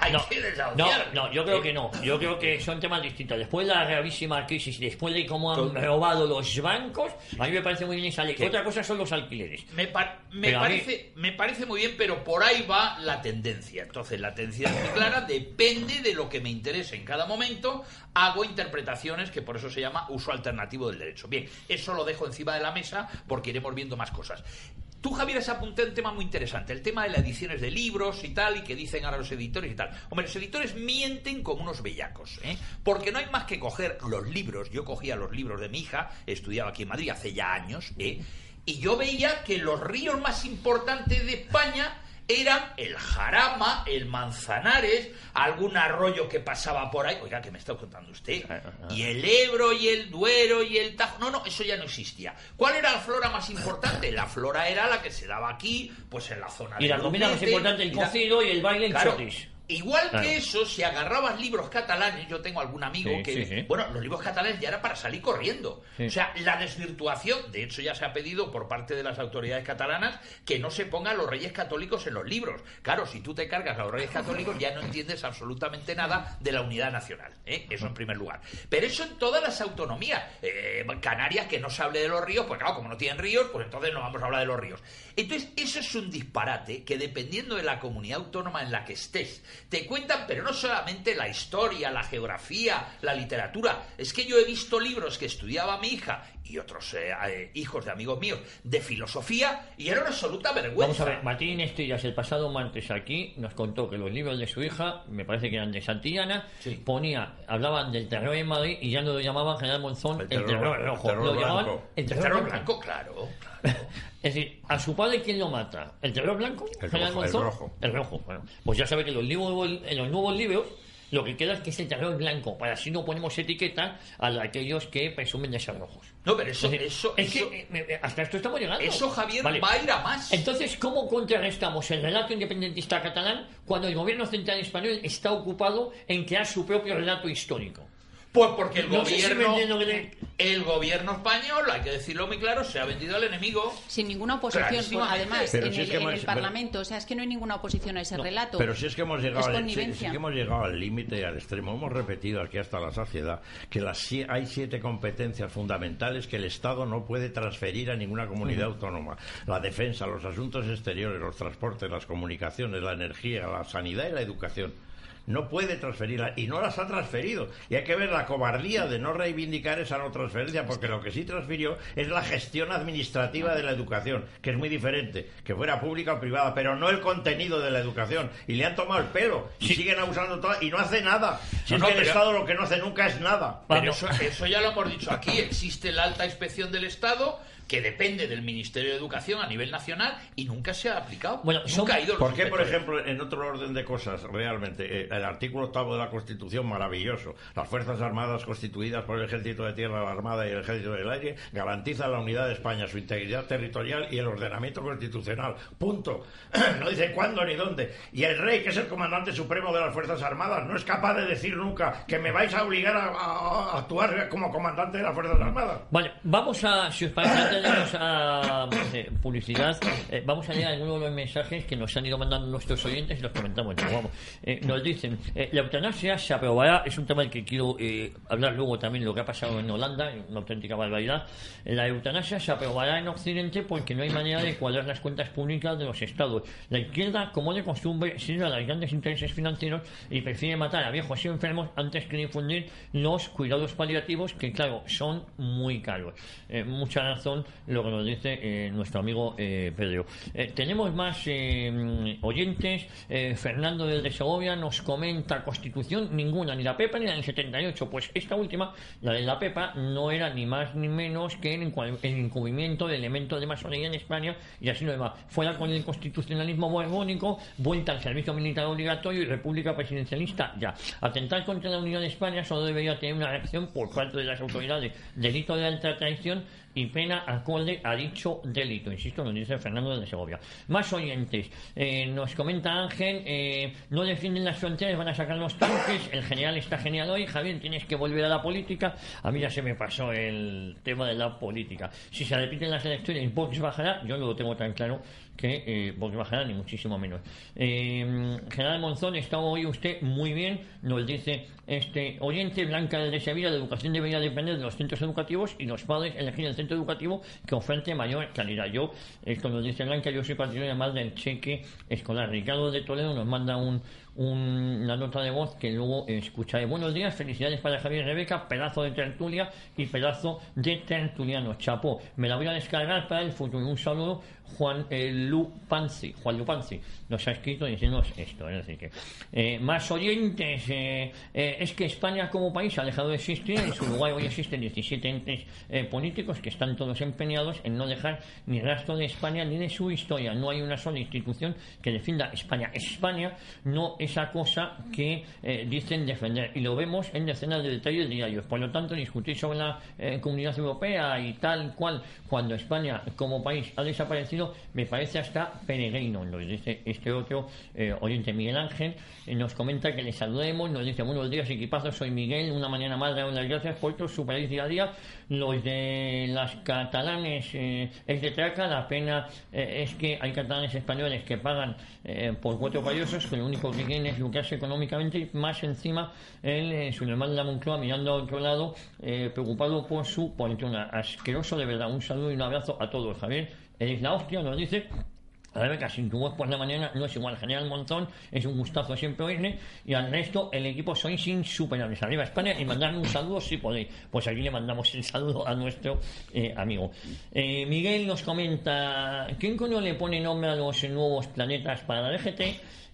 [SPEAKER 5] hay
[SPEAKER 3] No,
[SPEAKER 5] que
[SPEAKER 3] no,
[SPEAKER 5] desahuciar.
[SPEAKER 3] no, yo creo
[SPEAKER 5] ¿Eh?
[SPEAKER 3] que no. Yo creo que son temas distintos. Después de la gravísima crisis, después de cómo han robado los bancos, a mí me parece muy bien esa ley. Otra cosa son los alquileres.
[SPEAKER 5] Me, par- me
[SPEAKER 3] Pero a mí-
[SPEAKER 5] parece, me parece muy bien, pero por ahí va la tendencia. Entonces, la tendencia es muy clara, depende de lo que me interese en cada momento. Hago interpretaciones que por eso se llama uso alternativo del derecho. Bien, eso lo dejo encima de la mesa porque iremos viendo más cosas. Tú, Javier, has apuntado un tema muy interesante, el tema de las ediciones de libros y tal, y que dicen ahora los editores y tal. Hombre, los editores mienten como unos bellacos, ¿eh? Porque no hay más que coger los libros. Yo cogía los libros de mi hija, estudiaba aquí en Madrid hace ya años, ¿eh? Y yo veía que los ríos más importantes de España eran el Jarama, el Manzanares, algún arroyo que pasaba por ahí. Oiga, ¿qué me está contando usted? Y el Ebro y el Duero y el Tajo. No, no, eso ya no existía. ¿Cuál era la flora más importante? La flora era la que se daba aquí, pues en la zona
[SPEAKER 3] Y
[SPEAKER 5] de
[SPEAKER 3] la comida más importante, el
[SPEAKER 5] y
[SPEAKER 3] cocido y el baile en
[SPEAKER 5] Claro,
[SPEAKER 3] chotis.
[SPEAKER 5] Igual
[SPEAKER 3] Claro.
[SPEAKER 5] que eso, si agarrabas libros catalanes, yo tengo algún amigo
[SPEAKER 3] Sí,
[SPEAKER 5] que,
[SPEAKER 3] sí,
[SPEAKER 5] bueno, los libros catalanes ya era para salir corriendo.
[SPEAKER 3] Sí.
[SPEAKER 5] O sea, la desvirtuación, de hecho ya se ha pedido por parte de las autoridades catalanas que no se pongan los reyes católicos en los libros. Claro, si tú te cargas a los reyes católicos ya no entiendes absolutamente nada de la unidad nacional. ¿eh? Eso en primer lugar. Pero eso en todas las autonomías. Eh, Canarias, que no se hable de los ríos, pues claro, como no tienen ríos, pues entonces no vamos a hablar de los ríos. Entonces, eso es un disparate que dependiendo de la comunidad autónoma en la que estés, te cuentan, pero no solamente la historia, la geografía, la literatura. Es que yo he visto libros que estudiaba mi hija y otros eh, eh, hijos de amigos míos de filosofía y era una absoluta vergüenza.
[SPEAKER 3] Vamos a ver, Martín Estillas el pasado martes aquí nos contó que los libros de su hija, me parece que eran de Santillana,
[SPEAKER 5] Sí.
[SPEAKER 3] ponía, hablaban del terror en Madrid y ya no lo llamaban General Monzón el terror,
[SPEAKER 7] el
[SPEAKER 3] rojo,
[SPEAKER 7] terror
[SPEAKER 3] lo llamaban
[SPEAKER 7] blanco.
[SPEAKER 3] el
[SPEAKER 5] El
[SPEAKER 3] terror,
[SPEAKER 5] terror
[SPEAKER 3] blanco.
[SPEAKER 5] blanco, claro.
[SPEAKER 3] Es decir, a su padre ¿quién lo mata? ¿El terror blanco?
[SPEAKER 7] El rojo, el rojo.
[SPEAKER 3] El rojo, bueno. Pues ya sabe que los libros, en los nuevos libros lo que queda es que es el terror blanco, para así no ponemos etiqueta a aquellos que presumen de ser rojos.
[SPEAKER 5] No, pero eso, eso,
[SPEAKER 3] es
[SPEAKER 5] eso-
[SPEAKER 3] que eh, eh, hasta esto estamos llegando.
[SPEAKER 5] eso, Javier,
[SPEAKER 3] Vale.
[SPEAKER 5] va a ir a más.
[SPEAKER 3] Entonces, ¿cómo contrarrestamos el relato independentista catalán cuando el gobierno central español está ocupado en crear su propio relato histórico?
[SPEAKER 5] Pues porque el
[SPEAKER 3] No si
[SPEAKER 5] gobierno, el gobierno español, hay que decirlo muy claro, se ha vendido al enemigo.
[SPEAKER 8] Sin ninguna oposición, además,
[SPEAKER 7] Pero
[SPEAKER 8] en,
[SPEAKER 7] si
[SPEAKER 8] el,
[SPEAKER 7] es que
[SPEAKER 8] en
[SPEAKER 7] hemos-
[SPEAKER 8] el
[SPEAKER 7] pero-
[SPEAKER 8] Parlamento. O sea, es que no hay ninguna oposición a ese relato.
[SPEAKER 7] Pero si es que hemos llegado,
[SPEAKER 8] Es
[SPEAKER 7] al, sí que hemos llegado al límite y al extremo, hemos repetido aquí hasta la saciedad que las, hay siete competencias fundamentales que el Estado no puede transferir a ninguna comunidad autónoma. La defensa, los asuntos exteriores, los transportes, las comunicaciones, la energía, la sanidad y la educación. No puede transferirla y no las ha transferido. Y hay que ver la cobardía de no reivindicar esa no transferencia, porque lo que sí transfirió es la gestión administrativa de la educación, que es muy diferente, que fuera pública o privada, pero no el contenido de la educación. Y le han tomado el pelo y siguen abusando todo y no hace nada. Si
[SPEAKER 5] No,
[SPEAKER 7] es
[SPEAKER 5] no,
[SPEAKER 7] que el
[SPEAKER 5] pero-
[SPEAKER 7] Estado lo que no hace nunca es nada.
[SPEAKER 5] Pero eso, eso ya lo hemos dicho aquí. Existe la alta inspección del Estado que depende del Ministerio de Educación a nivel nacional y nunca se ha aplicado.
[SPEAKER 3] Bueno,
[SPEAKER 5] nunca ha ido
[SPEAKER 7] ¿Por qué, por ejemplo, en otro orden de cosas, realmente, eh, el artículo octavo de la Constitución, maravilloso, las Fuerzas Armadas constituidas por el Ejército de Tierra, la Armada y el Ejército del Aire, garantizan la unidad de España, su integridad territorial y el ordenamiento constitucional. Punto. No dice cuándo ni dónde. Y el rey, que es el comandante supremo de las Fuerzas Armadas, no es capaz de decir nunca que me vais a obligar a, a- a actuar como comandante de las Fuerzas Armadas.
[SPEAKER 3] Vale, vamos a, si os parece, antes de irnos a eh, publicidad, eh, vamos a leer algunos de los mensajes que nos han ido mandando nuestros oyentes y los comentamos. Vamos. Eh, nos dicen, eh, la eutanasia se aprobará, es un tema del que quiero eh, hablar luego también lo que ha pasado en Holanda, una auténtica barbaridad. La eutanasia se aprobará en Occidente porque no hay manera de cuadrar las cuentas públicas de los estados. La izquierda, como de costumbre, sirve a los grandes intereses financieros y prefiere matar a viejos y enfermos antes que difundir los cuidados paliativos que, claro, son muy caros. Eh, mucha razón lo que nos dice eh, nuestro amigo eh, Pedro. Eh, tenemos más oyentes. Fernando desde Segovia nos comenta Constitución ninguna, ni la PEPA ni la del 78. Pues esta última, la de la PEPA, no era ni más ni menos que el, el encubrimiento de elementos de masonería en España y así lo demás. Fuera con el constitucionalismo borbónico, vuelta al servicio militar obligatorio y república presidencialista ya. Contra la Unión de España solo debería tener una reacción por parte de las autoridades. Delito de alta traición y pena acorde a dicho delito. Insisto, nos dice Fernando de Segovia. Más oyentes. Eh, nos comenta Ángel, eh, no defienden las fronteras, van a sacar los tanques. El general está genial hoy. Javier, tienes que volver a la política. A mí ya se me pasó el tema de la política. Si se repiten las elecciones, Vox bajará. Yo no lo tengo tan claro que eh, Vox bajará, ni muchísimo menos. Eh, general Monzón, está hoy usted muy bien. Nos dice este oyente, Blanca de Sevilla, la educación debería depender de los centros educativos y los padres elegir el centro educativo que ofrece mayor calidad. Yo, esto nos dice Blanca, yo soy partidario más del cheque escolar. Ricardo de Toledo nos manda un, un- una nota de voz que luego escucharé. Buenos días, felicidades para Javier y Rebeca, pedazo de tertulia y pedazo de tertuliano. Chapó, me la voy a descargar para el futuro. Un saludo, Juan eh, Lupanzi. Juan Lupanzi nos ha escrito diciéndonos esto. Es que eh, más oyentes. eh, eh, es que España como país ha dejado de existir. En su lugar hoy existen 17 entes eh, políticos que están todos empeñados en no dejar ni rastro de España ni de su historia. No hay una sola institución que defienda España. España no esa cosa que eh, dicen defender. Y lo vemos en decenas de detalles diarios. Por lo tanto, discutir sobre la eh, comunidad europea y tal cual, cuando España como país ha desaparecido, me parece hasta peregrino. Nos dice este otro eh, oyente Miguel Ángel, nos comenta que le saludemos, nos dice buenos días equipazos, soy Miguel, una mañana más, damos las gracias por tu superáis día a día. Los de las catalanes eh, es de traca, la pena eh, es que hay catalanes españoles que pagan eh, por cuatro payosos, que lo único que es lucrarse económicamente y más encima el eh, Suleiman de la Moncloa mirando a otro lado, eh, preocupado por su fortuna. Asqueroso de verdad, un saludo y un abrazo a todos. Javier, eres la hostia, nos dice Rebeca, sin tu voz por la mañana no es igual. General Montón, es un gustazo siempre oírle. Y al resto, el equipo sois insuperables. Arriba España y mandarme un saludo si podéis. Pues aquí le mandamos el saludo a nuestro eh, amigo. Eh, Miguel nos comenta: ¿Quién coño le pone nombre a los nuevos planetas para la DGT?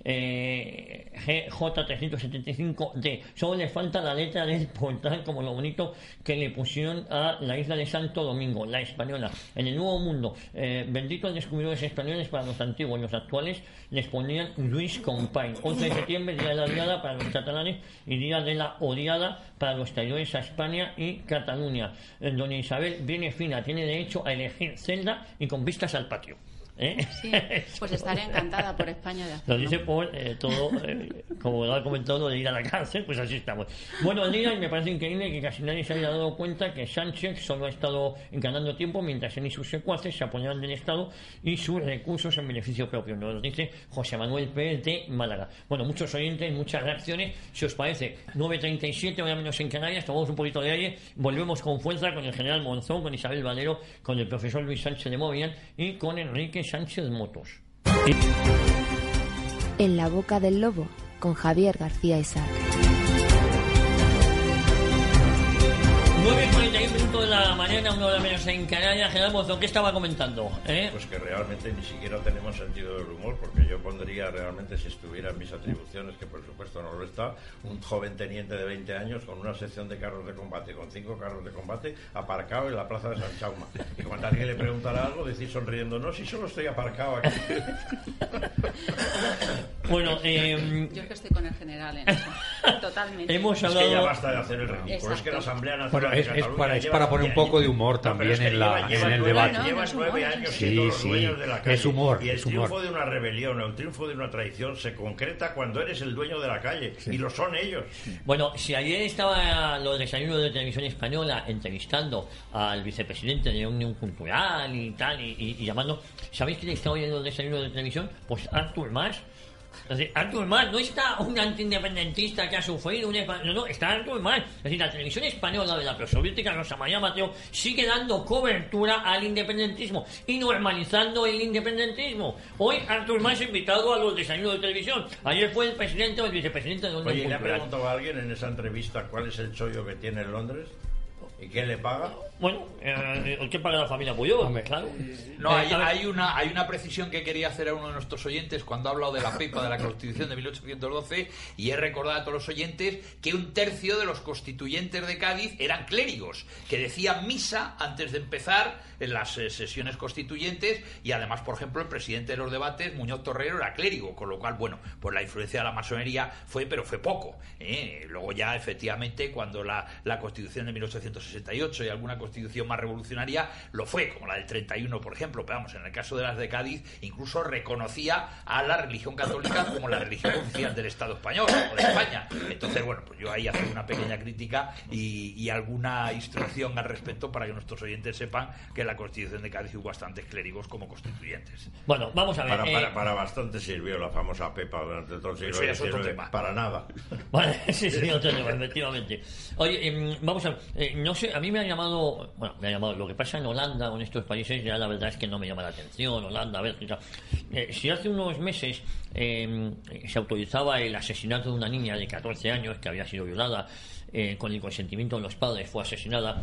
[SPEAKER 3] Eh, GJ375D. Solo le falta la letra del portal, como lo bonito que le pusieron a la isla de Santo Domingo, la española. En el Nuevo Mundo, eh, benditos descubridores españoles para los antiguos los actuales, les ponían Luis Compain. 11 de septiembre, Día de la Odiada para los catalanes y Día de la Odiada para los traidores a España y Cataluña. Eh, Doña Isabel viene fina, tiene derecho a elegir celda y con vistas al patio. ¿Eh?
[SPEAKER 8] Sí, pues estaré encantada por España de
[SPEAKER 3] Lo
[SPEAKER 8] hacerlo.
[SPEAKER 3] dice por eh, todo, eh, como lo ha comentado, lo de ir a la cárcel, pues así estamos. Bueno, y me parece increíble que casi nadie se haya dado cuenta que Sánchez solo ha estado ganando tiempo mientras él y sus secuaces se apoyaban del Estado y sus recursos en beneficio propio. Nos lo dice José Manuel Pérez de Málaga. Bueno, muchos oyentes, muchas reacciones. Si os parece, 9.37, hora menos en Canarias, tomamos un poquito de aire, volvemos con fuerza con el general Monzón, con Isabel Valero, con el profesor Luis Sánchez de Movian y con Enrique
[SPEAKER 2] En la boca del lobo, con Javier García Isaac.
[SPEAKER 3] 9.41 minutos de la mañana, una hora menos en Canarias. General Monzón, ¿qué estaba comentando? ¿Eh?
[SPEAKER 7] Pues que realmente ni siquiera tenemos sentido del humor, porque yo pondría realmente, si estuviera en mis atribuciones, que por supuesto no lo está, un joven teniente de 20 años con una sección de carros de combate, con cinco carros de combate, aparcado en la plaza de San Chauma. Y cuando alguien le preguntara algo, decir sonriendo, no, si solo estoy aparcado aquí.
[SPEAKER 3] Bueno, eh,
[SPEAKER 8] Yo es que estoy con el general en eso. Totalmente.
[SPEAKER 3] hemos
[SPEAKER 7] Es que ya
[SPEAKER 3] hablado...
[SPEAKER 7] basta de hacer el ridículo. Es que la Asamblea Nacional
[SPEAKER 6] Es- es para- es para poner un poco de humor
[SPEAKER 7] No,
[SPEAKER 6] también
[SPEAKER 7] es que
[SPEAKER 6] en la-
[SPEAKER 7] lleva-
[SPEAKER 6] en el debate.
[SPEAKER 8] No, no
[SPEAKER 7] Lleva
[SPEAKER 8] es
[SPEAKER 7] nueve
[SPEAKER 8] humor,
[SPEAKER 7] años
[SPEAKER 8] sí,
[SPEAKER 7] siendo los
[SPEAKER 6] sí.
[SPEAKER 7] dueños de la calle.
[SPEAKER 6] Es humor,
[SPEAKER 7] Y el
[SPEAKER 6] es humor.
[SPEAKER 7] triunfo de una rebelión o el triunfo de una traición se concreta cuando eres el dueño de la calle. Y lo son ellos.
[SPEAKER 3] Bueno, si ayer estaba los desayunos de televisión española entrevistando al vicepresidente de Unión Cultural y tal, y, y- y llamando, ¿sabéis quién está hoy en los desayunos de televisión? Pues Artur Mas. Decir, Artur Mas no está un antiindependentista que ha sufrido un no, no, está Artur Mas. Es decir, la televisión española de la prosoviética Rosa María Mateo sigue dando cobertura al independentismo y normalizando el independentismo. Hoy Artur Mas invitado a los desayunos de televisión. Ayer fue el presidente o el vicepresidente de
[SPEAKER 7] Oye, ¿y ¿le ha preguntado a alguien en esa entrevista cuál es el chollo que tiene en Londres? ¿Y quién le paga?
[SPEAKER 3] Bueno, eh, ¿qué paga la familia Puyol?
[SPEAKER 6] Hombre,
[SPEAKER 3] claro.
[SPEAKER 5] No,
[SPEAKER 3] Eh,
[SPEAKER 5] hay, una, hay una precisión que quería hacer a uno de nuestros oyentes cuando ha hablado de la PEPA de la Constitución de 1812 y he recordado a todos los oyentes que un tercio de los constituyentes de Cádiz eran clérigos, que decían misa antes de empezar en las eh, sesiones constituyentes y además, por ejemplo, el presidente de los debates, Muñoz Torrero, era clérigo, con lo cual, bueno, pues la influencia de la masonería fue, pero fue poco. ¿eh? Luego ya, efectivamente, cuando la, la Constitución de 1868 y alguna constitución más revolucionaria lo fue, como la del 31, por ejemplo, pero vamos, en el caso de las de Cádiz, incluso reconocía a la religión católica como la religión oficial del Estado español o de España. Entonces, bueno, pues yo ahí hago una pequeña crítica y, y alguna instrucción al respecto para que nuestros oyentes sepan que en la Constitución de Cádiz hubo bastantes clérigos como constituyentes.
[SPEAKER 3] Bueno, vamos a ver.
[SPEAKER 7] Para,
[SPEAKER 3] eh,
[SPEAKER 7] para, para bastante sirvió la famosa Pepa durante todo el siglo
[SPEAKER 5] Eso ya es otro
[SPEAKER 7] XIX.
[SPEAKER 5] tema.
[SPEAKER 7] Para nada.
[SPEAKER 3] Vale, sí, sí, otro tema, efectivamente. Oye, em, vamos a ver, eh, no sé, a mí me ha bueno, me ha llamado, lo que pasa en Holanda o en estos países, ya la verdad es que no me llama la atención, Holanda, Bélgica. Eh, si hace unos meses em, se autorizaba el asesinato de una niña de 14 años que había sido violada eh, con el consentimiento de los padres, fue asesinada.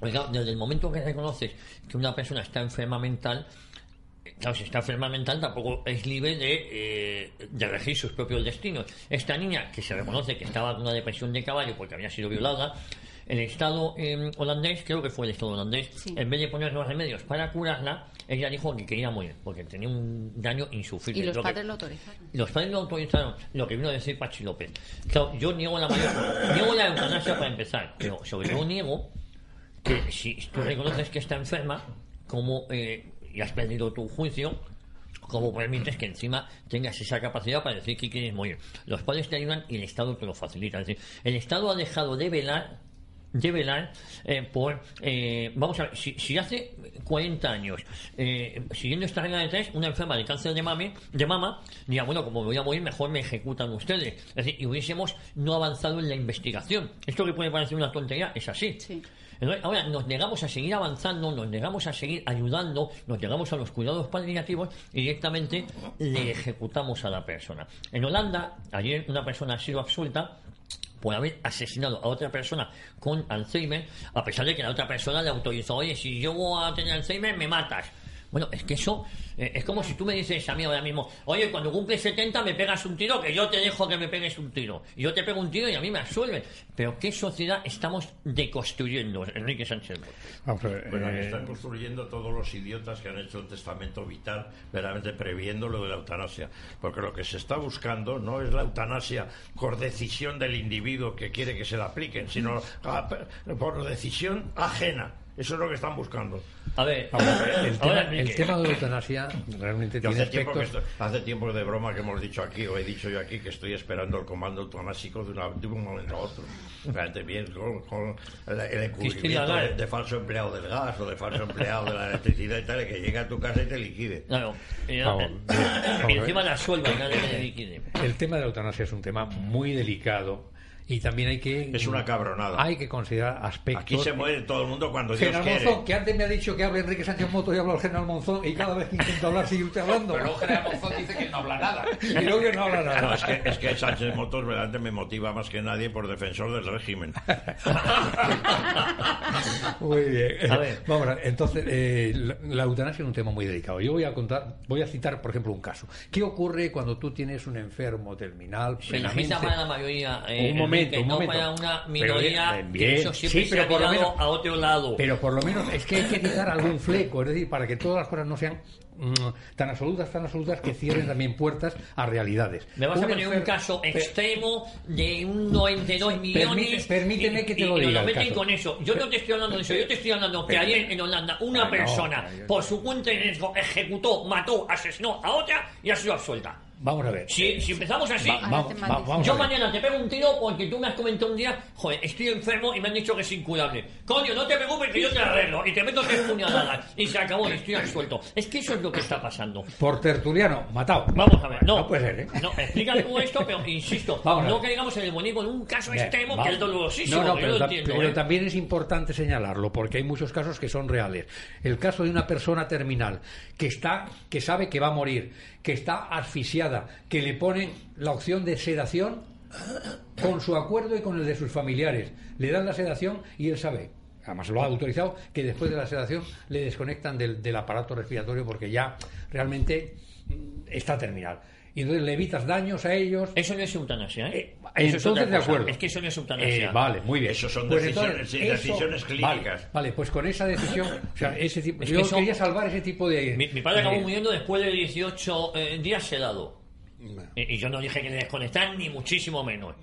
[SPEAKER 3] Oiga, desde el momento que reconoces que una persona está enferma mental, Claro, si está enferma mental tampoco es libre de, eh, de elegir sus propios destinos. Esta niña, que se reconoce que estaba con una depresión de caballo porque había sido violada, el Estado eh, holandés, creo que fue el Estado holandés,
[SPEAKER 8] Sí.
[SPEAKER 3] en vez de poner los remedios para curarla, ella dijo que quería morir porque tenía un daño insufrible.
[SPEAKER 8] Y los
[SPEAKER 3] Lo que-
[SPEAKER 8] padres lo autorizaron.
[SPEAKER 3] los padres lo autorizaron, lo que vino a decir Pachi López. Claro, yo niego la mayor, niego la eutanasia para empezar, pero sobre todo niego que si tú reconoces que está enferma, como eh, y has perdido tu juicio, ¿cómo permites que encima tengas esa capacidad para decir que quieres morir? Los padres te ayudan y el Estado te lo facilita. Es decir, el Estado ha dejado de velar de velar eh, por eh, vamos a ver si, si hace 40 años eh, siguiendo esta regla de tres una enferma de cáncer de mame de mama diría bueno como me voy a morir mejor me ejecutan ustedes es decir y hubiésemos no avanzado en la investigación esto que puede parecer una tontería es así
[SPEAKER 8] Sí.
[SPEAKER 3] entonces, ahora nos negamos a seguir avanzando, nos negamos a seguir ayudando, nos negamos a los cuidados paliativos y directamente le ejecutamos a la persona. En Holanda, ayer una persona ha sido absuelta por haber asesinado a otra persona con Alzheimer, a pesar de que la otra persona le autorizó, oye, si yo voy a tener Alzheimer, me matas. Bueno, es que eso eh, es como si tú me dices a mí ahora mismo, oye, cuando cumples 70 me pegas un tiro, que yo te dejo que me pegues un tiro. Y yo te pego un tiro y a mí me absuelven. Pero ¿qué sociedad estamos deconstruyendo, Enrique Sánchez?
[SPEAKER 7] Bueno,
[SPEAKER 6] eh,
[SPEAKER 7] están construyendo todos los idiotas que han hecho un testamento vital, verdaderamente previendo lo de la eutanasia. Porque lo que se está buscando no es la eutanasia por decisión del individuo que quiere que se la apliquen, sino por decisión ajena. Eso es lo que están buscando.
[SPEAKER 3] A ver,
[SPEAKER 6] vamos a ver, el, tema,
[SPEAKER 3] ahora,
[SPEAKER 6] el tema de la eutanasia realmente tiene
[SPEAKER 7] hace, tiempo que
[SPEAKER 6] aspectos...
[SPEAKER 7] estoy- hace tiempo de broma que hemos dicho aquí, o he dicho yo aquí, que estoy esperando el comando eutanásico de, una- de un momento a otro. Realmente bien, con, con el, el encubrimiento de, de falso empleado del gas o de falso empleado de la electricidad y tal, que llegue a tu casa y te liquide.
[SPEAKER 3] Claro, y encima la suelva y nadie le liquide.
[SPEAKER 6] El tema de la eutanasia es un tema muy delicado y también hay que...
[SPEAKER 7] Es una cabronada.
[SPEAKER 6] Hay que considerar aspectos...
[SPEAKER 7] Aquí se muere todo el mundo cuando Dios
[SPEAKER 6] General
[SPEAKER 7] quiere.
[SPEAKER 6] Monzón, que antes me ha dicho que habla Enrique Sánchez Moto y habla el General Monzón y cada vez que intento hablar sigue usted hablando.
[SPEAKER 5] Pero luego General Monzón dice que no habla nada.
[SPEAKER 6] Y luego que no habla
[SPEAKER 7] No,
[SPEAKER 6] nada.
[SPEAKER 7] es, que, es que Sánchez Motos verdaderamente me motiva más que nadie por defensor del régimen.
[SPEAKER 6] Muy bien.
[SPEAKER 3] A ver.
[SPEAKER 6] Vamos a ver. Entonces, eh, la, la eutanasia es un tema muy delicado. Yo voy a contar, voy a citar, por ejemplo, un caso. ¿Qué ocurre cuando tú tienes un enfermo terminal?
[SPEAKER 3] Se la mayoría, eh,
[SPEAKER 6] un momento,
[SPEAKER 3] Enrique,
[SPEAKER 6] un
[SPEAKER 3] no
[SPEAKER 6] momento.
[SPEAKER 3] para una
[SPEAKER 6] Pero
[SPEAKER 3] minoría
[SPEAKER 6] bien,
[SPEAKER 3] que eso siempre
[SPEAKER 6] Sí, pero por lo menos-
[SPEAKER 3] a otro lado.
[SPEAKER 6] Pero por lo menos es que hay que quitar algún fleco, es decir, para que todas las cosas no sean mm, tan absolutas, tan absolutas que cierren también puertas a realidades.
[SPEAKER 3] Me vas a
[SPEAKER 6] Un
[SPEAKER 3] poner un
[SPEAKER 6] enfer-
[SPEAKER 3] caso
[SPEAKER 6] Pe-
[SPEAKER 3] extremo de un 92 millones.
[SPEAKER 6] permíteme
[SPEAKER 3] y-
[SPEAKER 6] que te
[SPEAKER 3] y
[SPEAKER 6] lo diga
[SPEAKER 3] meten
[SPEAKER 6] caso.
[SPEAKER 3] con eso. Yo no te estoy hablando de eso, yo te estoy hablando que ayer en Holanda una
[SPEAKER 6] Ah, no,
[SPEAKER 3] persona,
[SPEAKER 6] pero-
[SPEAKER 3] por su cuenta y riesgo, ejecutó, mató, asesinó a otra y ha sido absuelta.
[SPEAKER 6] Vamos a ver.
[SPEAKER 3] Si, si empezamos así,
[SPEAKER 6] Va- va- vamos
[SPEAKER 3] yo
[SPEAKER 6] a ver.
[SPEAKER 3] mañana te pego un tiro porque tú me has comentado un día, joder, estoy enfermo y me han dicho que es incurable. Coño, no te preocupes que yo te arreglo y te meto tres puñaladas y se acabó y estoy absuelto. Es que eso es lo que está pasando.
[SPEAKER 6] Por tertuliano, matado.
[SPEAKER 3] Vamos a ver, no.
[SPEAKER 6] No puede ser, ¿eh?
[SPEAKER 3] No, explica tú esto, pero insisto,
[SPEAKER 6] Vamos
[SPEAKER 3] no
[SPEAKER 6] ver.
[SPEAKER 3] caigamos en el bonito en un caso
[SPEAKER 6] Bien,
[SPEAKER 3] extremo
[SPEAKER 6] vamos.
[SPEAKER 3] que es dolorosísimo,
[SPEAKER 6] No, no,
[SPEAKER 3] que
[SPEAKER 6] pero,
[SPEAKER 3] yo lo
[SPEAKER 6] ta-
[SPEAKER 3] entiendo.
[SPEAKER 6] pero
[SPEAKER 3] ¿eh?
[SPEAKER 6] también es importante señalarlo porque hay muchos casos que son reales. El caso de una persona terminal que está, que sabe que va a morir, que está asfixiada, que le ponen la opción de sedación con su acuerdo y con el de sus familiares. Le dan la sedación y él sabe. además lo ha autorizado, que después de la sedación le desconectan del, del aparato respiratorio porque ya realmente está terminal. Y entonces le evitas daños a ellos.
[SPEAKER 3] Eso no es eutanasia, ¿eh?
[SPEAKER 6] Eh,
[SPEAKER 3] Eso es
[SPEAKER 6] entonces,
[SPEAKER 3] otra
[SPEAKER 6] de acuerdo.
[SPEAKER 3] Es que eso no es eutanasia.
[SPEAKER 6] Eh, vale, muy bien.
[SPEAKER 7] Eso son
[SPEAKER 6] Pues
[SPEAKER 7] decisiones- sí, decisiones clínicas.
[SPEAKER 6] Vale, vale, pues con esa decisión, o sea, ese tipo,
[SPEAKER 3] Es
[SPEAKER 6] yo
[SPEAKER 3] son-
[SPEAKER 6] quería salvar ese tipo de.
[SPEAKER 3] Mi, mi padre acabó muriendo después de 18 eh, días sedado. Y, y yo no dije que le desconectar, ni muchísimo menos.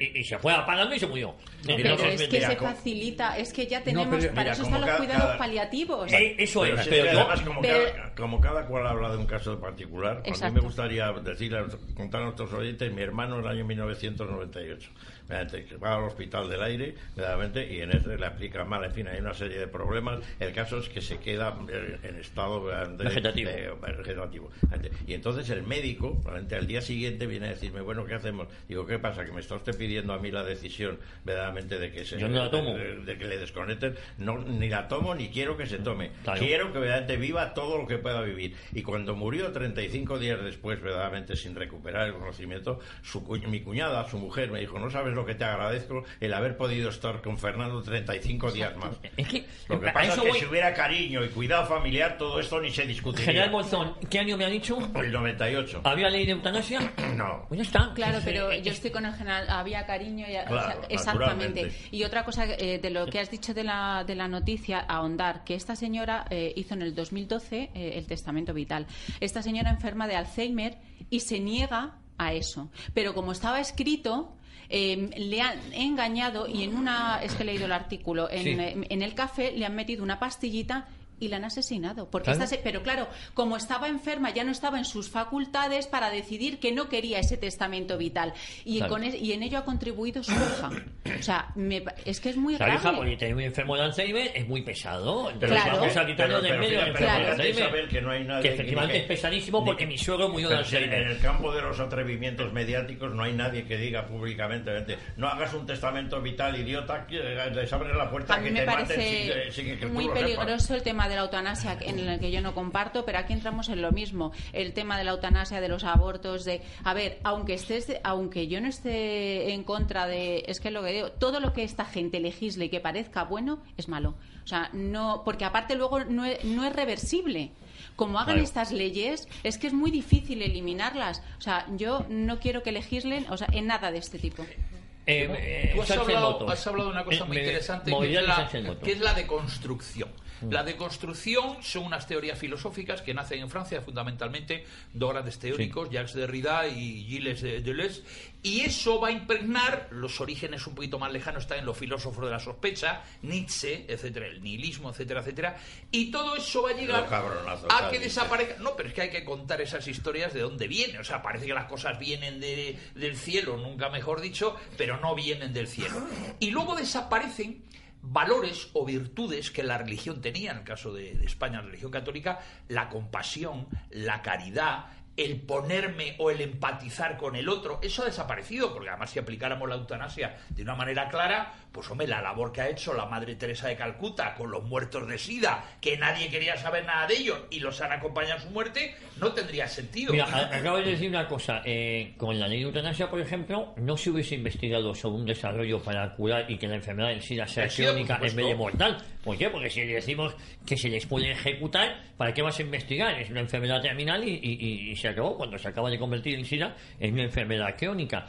[SPEAKER 3] Y, y se fue apagando y se murió.
[SPEAKER 8] Pero
[SPEAKER 3] Entonces,
[SPEAKER 8] es que
[SPEAKER 3] mira,
[SPEAKER 8] se facilita, es que ya tenemos,
[SPEAKER 6] pero-
[SPEAKER 8] para
[SPEAKER 7] mira,
[SPEAKER 8] eso están los
[SPEAKER 7] cada-
[SPEAKER 8] cuidados
[SPEAKER 7] cada-
[SPEAKER 8] paliativos.
[SPEAKER 3] Eh, eso
[SPEAKER 7] Pero
[SPEAKER 3] es, pero
[SPEAKER 7] además, como,
[SPEAKER 8] pero-
[SPEAKER 7] cada, como cada cual habla de un caso particular, a mí me gustaría decirle, contar a nuestros oyentes, mi hermano en el año 1998, mediante que va al hospital del aire, verdaderamente, y en ese le aplica mal, en fin, hay una serie de problemas. El caso es que se queda eh, en estado verdaderamente,
[SPEAKER 3] Vegetativo.
[SPEAKER 7] eh, vegetativo. Y entonces el médico, realmente, al día siguiente viene a decirme, bueno, ¿qué hacemos? Digo, ¿qué pasa? Que me está usted pidiendo a mí la decisión, verdaderamente, de que se
[SPEAKER 3] Yo no la tomo.
[SPEAKER 7] de, de que le desconecten. No, ni la tomo ni quiero que se tome.
[SPEAKER 3] Claro.
[SPEAKER 7] Quiero que verdaderamente viva todo lo que pueda vivir. Y cuando murió 35 días después, verdaderamente sin recuperar el conocimiento, su mi cuñada, su mujer, me dijo, no sabes lo que te agradezco el haber podido estar con Fernando 35 días más.
[SPEAKER 3] Es que,
[SPEAKER 7] Lo que pasa es que
[SPEAKER 3] voy.
[SPEAKER 7] si hubiera cariño y cuidado familiar, todo esto ni se discutiría.
[SPEAKER 3] General Bolzón, ¿qué año me ha dicho?
[SPEAKER 7] El 98.
[SPEAKER 3] ¿Había ley de eutanasia?
[SPEAKER 7] No.
[SPEAKER 3] Pues ya está.
[SPEAKER 8] Claro, pero
[SPEAKER 3] eh,
[SPEAKER 8] yo estoy con el general, había cariño y, o sea,
[SPEAKER 7] Claro,
[SPEAKER 8] exactamente. Y otra cosa eh, de lo que has dicho de la, de la noticia, ahondar, que esta señora eh, hizo en el 2012 eh, el testamento vital. Esta señora enferma de Alzheimer y se niega a eso. Pero como estaba escrito, eh, le han engañado y en una, es que he leído el artículo, en,
[SPEAKER 3] Sí.
[SPEAKER 8] eh, en el café le han metido una pastillita y la han asesinado. Porque
[SPEAKER 3] Claro.
[SPEAKER 8] esta se- pero claro, como estaba enferma, ya no estaba en sus facultades para decidir que no quería ese testamento vital. Y,
[SPEAKER 3] Claro.
[SPEAKER 8] con es- y en ello ha contribuido su hija. O sea, me es que es muy
[SPEAKER 3] O sea,
[SPEAKER 8] grave.
[SPEAKER 3] hija, porque tener un enfermo de Alzheimer es muy pesado. Entonces
[SPEAKER 8] Claro.
[SPEAKER 3] vamos a quitarlo
[SPEAKER 7] Pero-
[SPEAKER 3] de
[SPEAKER 7] pero
[SPEAKER 3] medio de
[SPEAKER 8] fíjate,
[SPEAKER 3] Alzheimer.
[SPEAKER 7] Isabel, que no hay nadie
[SPEAKER 3] que
[SPEAKER 7] que-
[SPEAKER 3] efectivamente
[SPEAKER 7] ni
[SPEAKER 3] es
[SPEAKER 7] que-
[SPEAKER 3] pesadísimo
[SPEAKER 7] ni
[SPEAKER 3] porque
[SPEAKER 7] que-
[SPEAKER 3] mi suegro murió de
[SPEAKER 7] si en
[SPEAKER 3] Alzheimer.
[SPEAKER 7] el campo de los atrevimientos mediáticos no hay nadie que diga públicamente no hagas un testamento vital idiota que les abres la puerta
[SPEAKER 8] A mí
[SPEAKER 7] que
[SPEAKER 8] me
[SPEAKER 7] te maten
[SPEAKER 8] parece
[SPEAKER 7] sin, sin que tú
[SPEAKER 8] muy peligroso el tema de la eutanasia, en el que yo no comparto, pero aquí entramos en lo mismo. El tema de la eutanasia, de los abortos, de, a ver, aunque estés, aunque yo no esté en contra de, es que lo que digo, todo lo que esta gente legisle y que parezca bueno es malo. O sea, no, porque aparte luego no es, no es reversible. Como hagan
[SPEAKER 3] Claro.
[SPEAKER 8] estas leyes, es que es muy difícil eliminarlas. O sea, yo no quiero que legislen, o sea, en nada de este tipo.
[SPEAKER 3] Eh, eh,
[SPEAKER 5] Tú has hablado, has hablado de una cosa
[SPEAKER 3] Eh,
[SPEAKER 5] muy interesante que es,
[SPEAKER 3] de
[SPEAKER 5] la, que es la deconstrucción. La deconstrucción son unas teorías filosóficas que nacen en Francia fundamentalmente dos grandes teóricos, Jacques Derrida y Gilles Deleuze, y eso va a impregnar los orígenes un poquito más lejanos están en los filósofos de la sospecha, Nietzsche, etcétera, el nihilismo, etcétera, etcétera, y todo eso va a llegar a que desaparezca. No, pero es que hay que contar esas historias de dónde vienen. O sea, parece que las cosas vienen de- del cielo, nunca mejor dicho, pero no vienen del cielo. Y luego desaparecen valores o virtudes que la religión tenía, en el caso de, España, la religión católica, la compasión, la caridad, el ponerme o el empatizar con el otro, eso ha desaparecido, porque además si aplicáramos la eutanasia de una manera clara, pues hombre, la labor que ha hecho la Madre Teresa de Calcuta con los muertos de SIDA, que nadie quería saber nada de ellos y los han acompañado en su muerte, no tendría sentido.
[SPEAKER 3] Mira, a- acabo de decir una cosa. eh, con la ley de eutanasia, por ejemplo, no se hubiese investigado sobre un desarrollo para curar y que la enfermedad del SIDA sea crónica en vez de mortal. ¿Por qué? Porque si le decimos que se les puede ejecutar, ¿para qué vas a investigar? Es una enfermedad terminal y, y- y- y se acabó cuando se acaba de convertir el SIDA en una enfermedad crónica.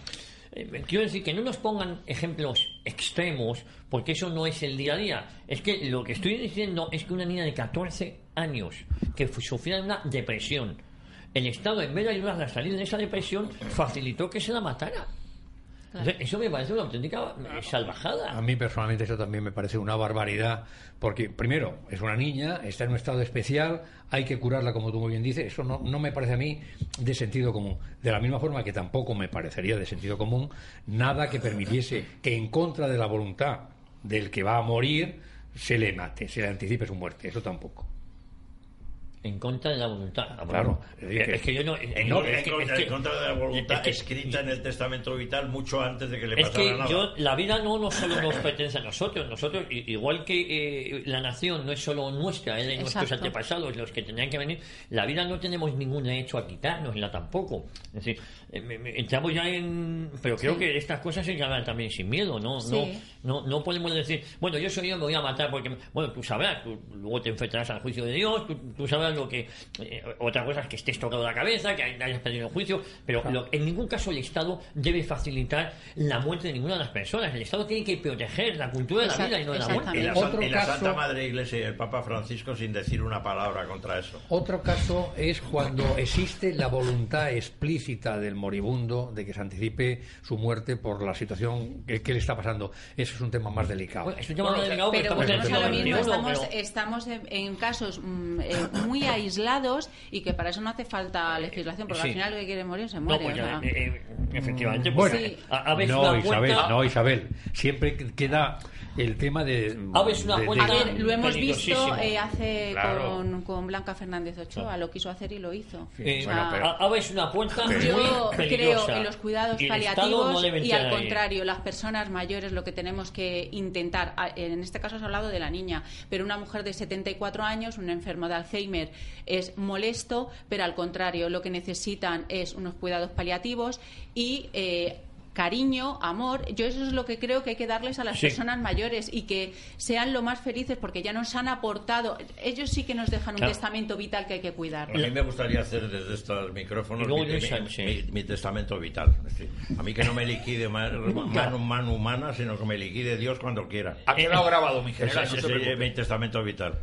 [SPEAKER 3] Eh, Quiero decir que no nos pongan ejemplos extremos, porque eso no es el día a día. Es que lo que estoy diciendo es que una niña de 14 años que sufría una depresión, el Estado, en vez de ayudarla a salir de esa depresión, facilitó que se la matara. Eso me parece una auténtica eh, salvajada.
[SPEAKER 6] A mí personalmente eso también me parece una barbaridad, porque primero es una niña, está en un estado especial, hay que curarla como tú muy bien dices, eso no, no me parece a mí de sentido común. De la misma forma que tampoco me parecería de sentido común nada que permitiese que en contra de la voluntad del que va a morir se le mate, se le anticipe su muerte, eso tampoco.
[SPEAKER 3] En contra de la voluntad. Ah,
[SPEAKER 6] Claro,
[SPEAKER 3] bueno,
[SPEAKER 6] es decir,
[SPEAKER 3] es que yo no.
[SPEAKER 7] En,
[SPEAKER 3] no,
[SPEAKER 7] en
[SPEAKER 3] es que- es
[SPEAKER 7] contra,
[SPEAKER 3] que-
[SPEAKER 7] en contra de la voluntad
[SPEAKER 3] es que-
[SPEAKER 7] escrita en el testamento vital mucho antes de que le
[SPEAKER 3] Es
[SPEAKER 7] pasara
[SPEAKER 3] que
[SPEAKER 7] nada.
[SPEAKER 3] yo, la vida no, no solo nos pertenece a nosotros, nosotros, igual que eh, la nación no es solo nuestra, es de nuestros
[SPEAKER 8] Exacto.
[SPEAKER 3] antepasados, los que tenían que venir, la vida no tenemos ningún derecho a quitárnosla tampoco. Es decir, eh, me- me- entramos ya en... Pero creo
[SPEAKER 8] Sí.
[SPEAKER 3] que estas cosas se hablar también sin miedo, ¿no?
[SPEAKER 8] Sí.
[SPEAKER 3] No, no, no podemos decir, bueno, yo soy yo, me voy a matar porque, bueno, tú sabrás, tú luego te enfrentarás al juicio de Dios, tú, tú sabrás lo que... eh, otra cosa es que estés tocado la cabeza, que hayas perdido el juicio, pero lo- en ningún caso el Estado debe facilitar la muerte de ninguna de las personas. El Estado tiene que proteger la cultura de la vida y no de la muerte.
[SPEAKER 7] Y la,
[SPEAKER 6] Otro
[SPEAKER 7] San- y la
[SPEAKER 6] caso-
[SPEAKER 7] Santa Madre Iglesia y el Papa Francisco sin decir una palabra contra eso.
[SPEAKER 6] Otro caso es cuando existe la voluntad explícita del moribundo de que se anticipe su muerte por la situación que, que le está pasando. Eso es un tema más delicado.
[SPEAKER 3] Bueno, es un tema
[SPEAKER 5] Bueno,
[SPEAKER 3] muy delicado,
[SPEAKER 8] Pero
[SPEAKER 3] estamos en XXI,
[SPEAKER 8] estamos,
[SPEAKER 3] pero-
[SPEAKER 8] estamos en, en casos mm, eh, muy aislados y que para eso no hace falta legislación, porque
[SPEAKER 3] Sí.
[SPEAKER 8] al final el que quiere morir se
[SPEAKER 3] No,
[SPEAKER 8] muere.
[SPEAKER 3] pues
[SPEAKER 8] o
[SPEAKER 3] ya,
[SPEAKER 8] sea.
[SPEAKER 3] eh, eh, efectivamente,
[SPEAKER 6] Bueno,
[SPEAKER 3] a- a veces
[SPEAKER 6] no,
[SPEAKER 3] una
[SPEAKER 6] Isabel, no, Isabel. Siempre que- queda el tema de.
[SPEAKER 3] Abres una
[SPEAKER 6] de- de-
[SPEAKER 3] puerta-
[SPEAKER 8] A ver, lo hemos visto eh, hace
[SPEAKER 5] Claro.
[SPEAKER 8] con, con Blanca Fernández Ochoa, lo quiso hacer y lo hizo.
[SPEAKER 3] Eh,
[SPEAKER 8] O sea,
[SPEAKER 6] pero-
[SPEAKER 3] a- abres una puerta muy
[SPEAKER 8] Yo
[SPEAKER 3] peligrosa.
[SPEAKER 8] creo en los cuidados
[SPEAKER 3] Y
[SPEAKER 8] paliativos
[SPEAKER 3] no
[SPEAKER 8] y al contrario, las personas mayores lo que tenemos que intentar, en este caso has hablado de la niña, pero una mujer de 74 años, un enfermo de Alzheimer, es molesto, pero al contrario, lo que necesitan es unos cuidados paliativos y eh, cariño, amor. Yo eso es lo que creo que hay que darles a las
[SPEAKER 3] Sí.
[SPEAKER 8] personas mayores y que sean lo más felices porque ya nos han aportado. Ellos sí que nos dejan un
[SPEAKER 3] Claro.
[SPEAKER 8] testamento vital que hay que cuidar.
[SPEAKER 7] A mí me gustaría hacer desde estos micrófonos mi,
[SPEAKER 3] Luisa,
[SPEAKER 7] mi-
[SPEAKER 3] sí.
[SPEAKER 7] mi- mi testamento vital. A mí que no me liquide ma- mano, mano humana, sino que me liquide Dios cuando quiera.
[SPEAKER 5] Ha quedado grabado, mi
[SPEAKER 7] Ese,
[SPEAKER 5] general. no se
[SPEAKER 7] mi testamento vital.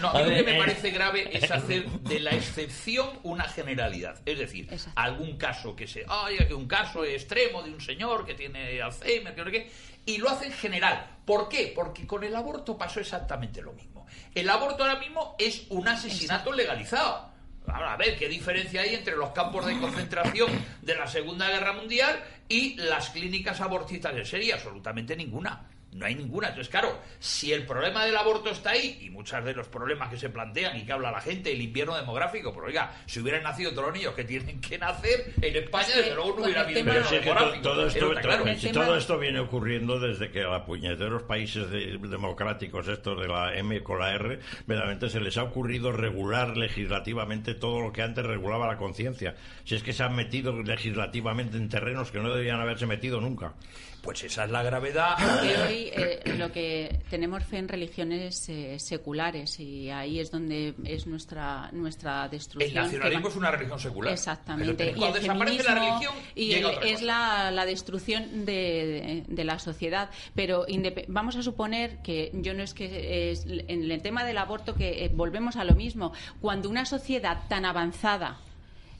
[SPEAKER 5] No, a
[SPEAKER 3] A
[SPEAKER 5] mí lo que me
[SPEAKER 3] eh.
[SPEAKER 5] parece grave es hacer de la excepción una generalidad. Es decir,
[SPEAKER 8] Exacto.
[SPEAKER 5] algún caso que se. Ay, que un caso extremo de un señor que tiene Alzheimer, que no sé qué. Y lo hacen general. ¿Por qué? Porque con el aborto pasó exactamente lo mismo. El aborto ahora mismo es un asesinato legalizado. Ahora, a ver, ¿qué diferencia hay entre los campos de concentración de la Segunda Guerra Mundial y las clínicas abortistas en serie? Absolutamente ninguna. No hay ninguna. Entonces, claro, si el problema del aborto está ahí, y muchos de los problemas que se plantean y que habla la gente, el invierno demográfico, pero oiga, si hubieran nacido todos los niños que tienen que nacer, en España,
[SPEAKER 8] Es que
[SPEAKER 5] desde luego no hubiera habido invierno demográfico.
[SPEAKER 7] todo, esto,
[SPEAKER 5] claro.
[SPEAKER 7] Si todo esto viene ocurriendo desde que a puñeteros países de- democráticos, estos de la M con la R, verdaderamente se les ha ocurrido regular legislativamente todo lo que antes regulaba la conciencia. Si es que se han metido legislativamente en terrenos que no debían haberse metido nunca.
[SPEAKER 5] Pues esa es la gravedad.
[SPEAKER 8] que hoy eh, lo que tenemos fe en religiones eh, seculares y ahí es donde es nuestra nuestra destrucción.
[SPEAKER 5] El nacionalismo
[SPEAKER 8] va-
[SPEAKER 5] es una religión secular.
[SPEAKER 8] Exactamente. Y el
[SPEAKER 5] desaparece la religión,
[SPEAKER 8] y el- es la, la destrucción de, de- de la sociedad. Pero vamos a suponer que yo no es que es, en el tema del aborto que eh, volvemos a lo mismo. Cuando una sociedad tan avanzada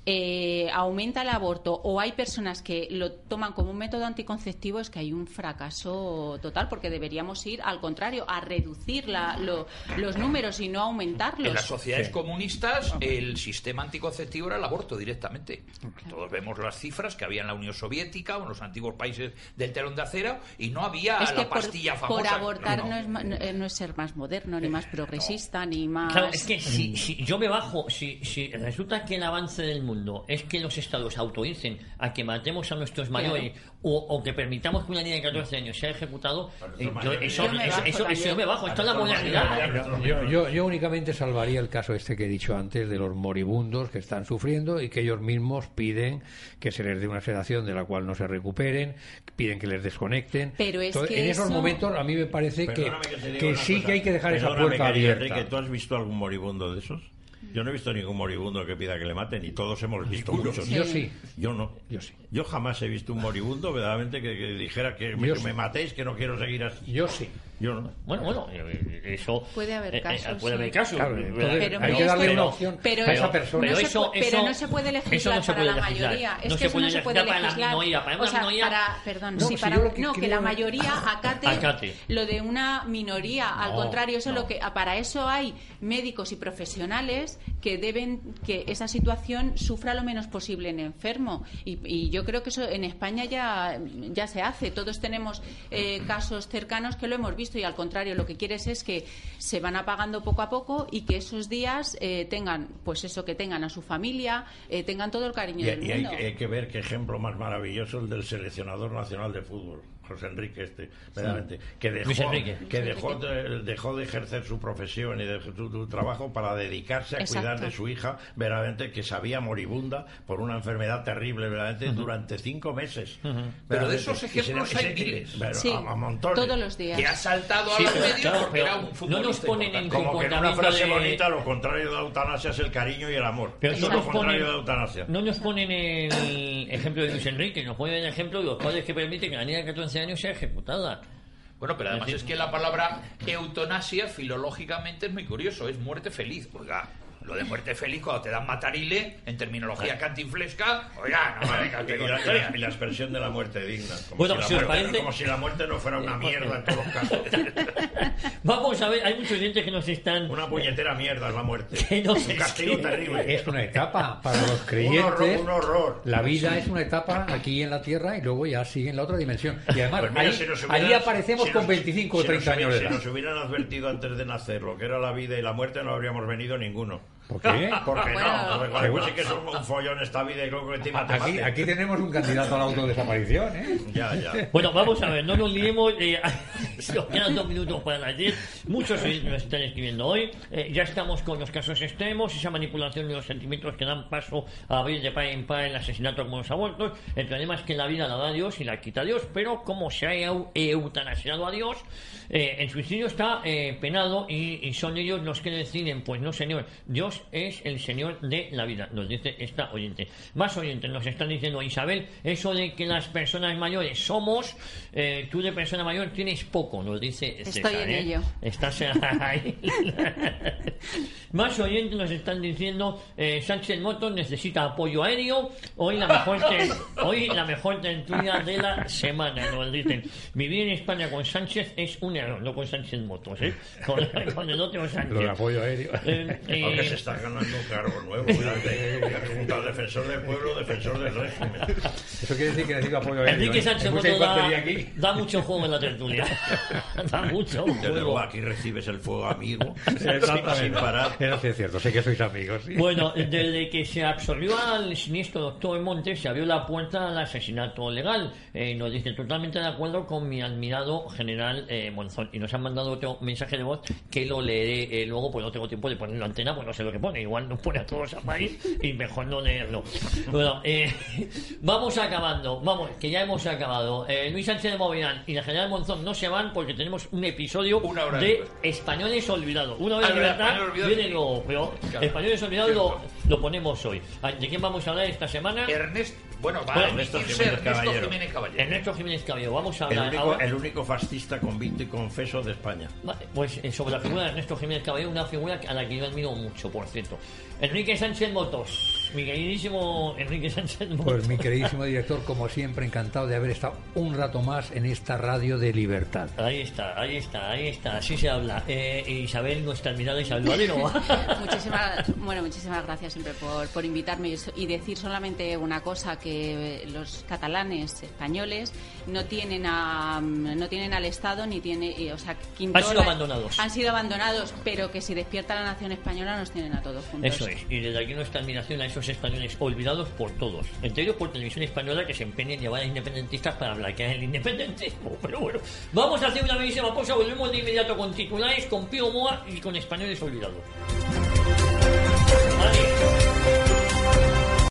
[SPEAKER 8] eh, aumenta el aborto o hay personas que lo toman como un método anticonceptivo es que hay un fracaso total porque deberíamos ir al contrario a reducir la- lo- los números y no aumentarlos.
[SPEAKER 5] En las sociedades comunistas el sistema anticonceptivo era el aborto directamente. Todos vemos las cifras que había en la Unión Soviética o en los antiguos países del telón de acero y no había
[SPEAKER 8] es que
[SPEAKER 5] la
[SPEAKER 8] por,
[SPEAKER 5] pastilla
[SPEAKER 8] por
[SPEAKER 5] famosa.
[SPEAKER 8] abortar
[SPEAKER 5] No,
[SPEAKER 8] no,
[SPEAKER 5] no.
[SPEAKER 8] es, eh, no es ser más moderno, ni más progresista, ni más...
[SPEAKER 3] Claro, es que si, si yo me bajo, si, si resulta que el avance del mundo es que los estados autoricen a que matemos a nuestros mayores o, o que permitamos que una niña de 14 años sea ejecutado, eh, yo- eso,
[SPEAKER 8] Yo me
[SPEAKER 3] eso,
[SPEAKER 8] bajo
[SPEAKER 3] eso- eso yo me
[SPEAKER 8] también.
[SPEAKER 3] bajo. Esto es la modernidad.
[SPEAKER 6] Yo, yo, yo únicamente salvaría el caso este que he dicho antes de los moribundos que están sufriendo y que ellos mismos piden que se les dé una sedación de la cual no se recuperen, piden que les desconecten.
[SPEAKER 8] Pero es
[SPEAKER 6] Entonces,
[SPEAKER 8] que
[SPEAKER 6] en esos
[SPEAKER 8] eso-
[SPEAKER 6] momentos a mí me parece que,
[SPEAKER 7] Perdóname
[SPEAKER 6] sí
[SPEAKER 7] cosa.
[SPEAKER 6] que hay que dejar esa puerta abierta.
[SPEAKER 7] Enrique, ¿tú has visto algún moribundo de esos? Yo no he visto ningún moribundo que pida que le maten y todos hemos visto muchos.
[SPEAKER 6] Yo sí.
[SPEAKER 7] Yo no.
[SPEAKER 6] Yo sí.
[SPEAKER 7] Yo jamás he visto un moribundo verdaderamente que, que dijera que, me, que me matéis, que no quiero seguir así.
[SPEAKER 6] Yo sí.
[SPEAKER 7] Yo no.
[SPEAKER 3] Bueno, bueno, eh, eso.
[SPEAKER 8] Puede haber
[SPEAKER 3] eh, eh,
[SPEAKER 8] casos,
[SPEAKER 3] puede haber casos.
[SPEAKER 8] Pero
[SPEAKER 6] hay que darle una opción
[SPEAKER 8] pero-
[SPEAKER 6] a esa persona.
[SPEAKER 8] se
[SPEAKER 3] eso-
[SPEAKER 8] pero no se puede legislar
[SPEAKER 3] eso no se
[SPEAKER 8] para
[SPEAKER 3] puede
[SPEAKER 8] la
[SPEAKER 3] legislar.
[SPEAKER 8] mayoría. Es
[SPEAKER 3] No
[SPEAKER 8] que
[SPEAKER 3] se
[SPEAKER 8] eso
[SPEAKER 3] puede
[SPEAKER 8] no se puede
[SPEAKER 3] legislar para la minoría, para una
[SPEAKER 8] o sea,
[SPEAKER 3] minoría-
[SPEAKER 8] para, perdón,
[SPEAKER 6] No,
[SPEAKER 8] sí,
[SPEAKER 6] si
[SPEAKER 8] para,
[SPEAKER 6] lo que
[SPEAKER 8] no, que la mayoría acate,
[SPEAKER 3] Acate.
[SPEAKER 8] lo de una minoría. Al contrario, eso es
[SPEAKER 6] no.
[SPEAKER 8] lo que para eso hay médicos y profesionales que deben que esa situación sufra lo menos posible en el enfermo. Y, y yo creo que eso en España ya, ya se hace. Todos tenemos eh, casos cercanos que lo hemos visto. Y al contrario lo que quieres es que se van apagando poco a poco y que esos días eh, tengan, pues eso, que tengan a su familia, eh, tengan todo el cariño
[SPEAKER 7] Y,
[SPEAKER 8] del
[SPEAKER 7] y hay,
[SPEAKER 8] mundo.
[SPEAKER 7] hay que ver qué ejemplo más maravilloso el del seleccionador nacional de fútbol. José Enrique este, verdaderamente, que dejó, que dejó de, dejó de ejercer su profesión y de su, su trabajo para dedicarse a
[SPEAKER 8] Exacto.
[SPEAKER 7] cuidar de su hija, verdaderamente que sabía moribunda por una enfermedad terrible, verdaderamente durante cinco meses.
[SPEAKER 5] Pero de esos ejemplos hay miles.
[SPEAKER 8] Sí,
[SPEAKER 7] a, a montones.
[SPEAKER 8] todos los días.
[SPEAKER 5] Que ha saltado a
[SPEAKER 3] Sí,
[SPEAKER 5] los
[SPEAKER 3] pero,
[SPEAKER 5] medios
[SPEAKER 3] claro,
[SPEAKER 5] porque era un
[SPEAKER 3] no nos
[SPEAKER 5] futbolista
[SPEAKER 3] ponen en.
[SPEAKER 7] Como que en una frase
[SPEAKER 3] de-
[SPEAKER 7] bonita, lo contrario de la eutanasia es el cariño y el amor.
[SPEAKER 3] Pero
[SPEAKER 7] Eso
[SPEAKER 3] no
[SPEAKER 7] es lo
[SPEAKER 3] nos,
[SPEAKER 7] contrario
[SPEAKER 3] ponen,
[SPEAKER 7] de la eutanasia.
[SPEAKER 3] no nos ponen el ejemplo de Luis Enrique, nos ponen el ejemplo de los padres que permiten que la niña de 14 años sea ejecutada.
[SPEAKER 5] Bueno, pero además es que la palabra eutanasia filológicamente es muy curioso, es muerte feliz. Oiga, lo de muerte feliz cuando te dan matarile, en terminología cantinflesca, oiga, no me venga
[SPEAKER 7] Y la,
[SPEAKER 5] historias.
[SPEAKER 7] y la expresión de la muerte digna. Como,
[SPEAKER 3] Bueno,
[SPEAKER 7] si,
[SPEAKER 3] si
[SPEAKER 7] la
[SPEAKER 3] os
[SPEAKER 7] muerte,
[SPEAKER 3] parece-
[SPEAKER 7] como si la muerte no fuera una mierda en todos los casos.
[SPEAKER 3] Vamos a ver, hay muchos oyentes que nos están...
[SPEAKER 7] Una puñetera mierda es la muerte.
[SPEAKER 3] Que nos
[SPEAKER 7] un castigo
[SPEAKER 3] escriben.
[SPEAKER 7] terrible.
[SPEAKER 6] Es una etapa para los
[SPEAKER 7] Un
[SPEAKER 6] creyentes.
[SPEAKER 7] horror, un horror.
[SPEAKER 6] La vida es una etapa aquí en la Tierra y luego ya sigue en la otra dimensión. Y además,
[SPEAKER 7] Pues mira,
[SPEAKER 6] ahí,
[SPEAKER 7] si
[SPEAKER 6] aparecemos
[SPEAKER 7] si
[SPEAKER 6] con
[SPEAKER 7] nos-
[SPEAKER 6] 25 o
[SPEAKER 7] si nos
[SPEAKER 6] 30 años de
[SPEAKER 7] hubieran-
[SPEAKER 6] edad.
[SPEAKER 7] Si nos hubieran advertido antes de nacer lo que era la vida y la muerte, no habríamos venido ninguno.
[SPEAKER 6] ¿Por qué?
[SPEAKER 7] Porque
[SPEAKER 8] Bueno.
[SPEAKER 7] no, porque pues sí que es un, follón esta vida y creo que encima te
[SPEAKER 6] Aquí,
[SPEAKER 7] mate.
[SPEAKER 6] aquí tenemos un candidato a la autodesaparición, ¿eh?
[SPEAKER 7] Ya, ya.
[SPEAKER 3] Bueno, vamos a ver, no nos liemos. Eh, nos quedan dos minutos para las 10. Muchos nos están escribiendo hoy. Eh, ya estamos con los casos extremos, esa manipulación de los sentimientos que dan paso a abrir de par en par el asesinato como los abortos. El problema es que la vida la da Dios y la quita Dios, pero como se ha eu- eutanasiado a Dios, eh, el suicidio está eh, penado y, y son ellos los que deciden. Pues no, señor, Dios es el Señor de la vida, nos dice esta oyente. Más oyentes nos están diciendo, Isabel, eso de que las personas mayores somos, eh, tú de persona mayor tienes poco, nos dice
[SPEAKER 8] Estoy
[SPEAKER 3] César,
[SPEAKER 8] en
[SPEAKER 3] ¿eh?
[SPEAKER 8] ello.
[SPEAKER 3] Estás ahí. Más oyentes nos están diciendo, eh, Sánchez Motos necesita apoyo aéreo, hoy la mejor hoy la mejor tertulia de la semana, nos dicen. Vivir en España con Sánchez es un error, no con Sánchez Motos, ¿eh? Con, con el otro Sánchez.
[SPEAKER 6] Lo de apoyo aéreo.
[SPEAKER 3] Eh, eh,
[SPEAKER 7] se está ganando un cargo nuevo, junto al defensor del pueblo, defensor del régimen.
[SPEAKER 6] Eso quiere decir que necesito apoyo aéreo.
[SPEAKER 3] Enrique
[SPEAKER 6] ¿eh?
[SPEAKER 3] Sánchez Motos da, da mucho juego en la tertulia. da mucho
[SPEAKER 7] Desde luego
[SPEAKER 3] juego.
[SPEAKER 7] aquí recibes el fuego amigo sin parar.
[SPEAKER 6] Eso sí es cierto, sé que sois amigos. sí.
[SPEAKER 3] Bueno, desde que se absorbió al siniestro doctor Montes, se abrió la puerta al asesinato legal. Eh, nos dice totalmente de acuerdo con mi admirado general eh, Y nos han mandado otro mensaje de voz que lo leeré eh, luego, pues no tengo tiempo de ponerlo en antena, pues no sé lo que pone. Igual nos pone a todos a país y mejor no leerlo. Bueno, eh, vamos acabando. Vamos, que ya hemos acabado. Eh, Luis Sánchez de Movedán y la general Monzón no se van porque tenemos un episodio
[SPEAKER 5] Una hora
[SPEAKER 3] de
[SPEAKER 5] después.
[SPEAKER 3] Españoles Olvidados. Una
[SPEAKER 5] Ah,
[SPEAKER 3] en
[SPEAKER 5] verdad,
[SPEAKER 3] libertad
[SPEAKER 5] Españoles Olvidados.
[SPEAKER 3] viene luego, pero
[SPEAKER 5] Claro.
[SPEAKER 3] Españoles Olvidados lo, lo ponemos hoy. Ah, ¿De quién vamos a hablar esta semana?
[SPEAKER 5] Ernest, bueno, va
[SPEAKER 3] Bueno,
[SPEAKER 5] a
[SPEAKER 7] Ernesto Jiménez
[SPEAKER 5] Ernesto
[SPEAKER 7] Caballero.
[SPEAKER 5] Jiménez Caballero.
[SPEAKER 3] Ernesto Jiménez Cabello. Vamos a
[SPEAKER 7] El
[SPEAKER 3] hablar
[SPEAKER 7] único,
[SPEAKER 3] ahora-
[SPEAKER 7] el único fascista convicto y confeso de España.
[SPEAKER 3] Vale, Pues eh, sobre la figura de Ernesto Jiménez Cabello, una figura a la que yo admiro mucho, por cierto. Enrique Sánchez Motos, mi queridísimo Enrique Sánchez Motos.
[SPEAKER 6] Pues mi queridísimo director, como siempre, encantado de haber estado un rato más en esta radio de libertad.
[SPEAKER 3] Ahí está, ahí está, ahí está, así se habla. Eh, Isabel, nuestra admirada Isabel Valero.
[SPEAKER 8] Muchísimas, bueno, muchísimas gracias siempre por, por invitarme y decir solamente una cosa que los catalanes españoles no tienen a, no tienen al Estado ni tiene y, o sea Quintola-
[SPEAKER 3] Han sido abandonados.
[SPEAKER 8] han sido abandonados pero que si despierta la nación española nos tienen a todos juntos
[SPEAKER 3] Eso es, y desde aquí nuestra admiración a esos españoles olvidados por todos, entre ellos por televisión española que se empeña en llevar a independentistas para blanquear el independentismo. Pero bueno, vamos a hacer una brevísima pausa, volvemos de inmediato con titulares, con Pío Moa y con españoles olvidados. Vale.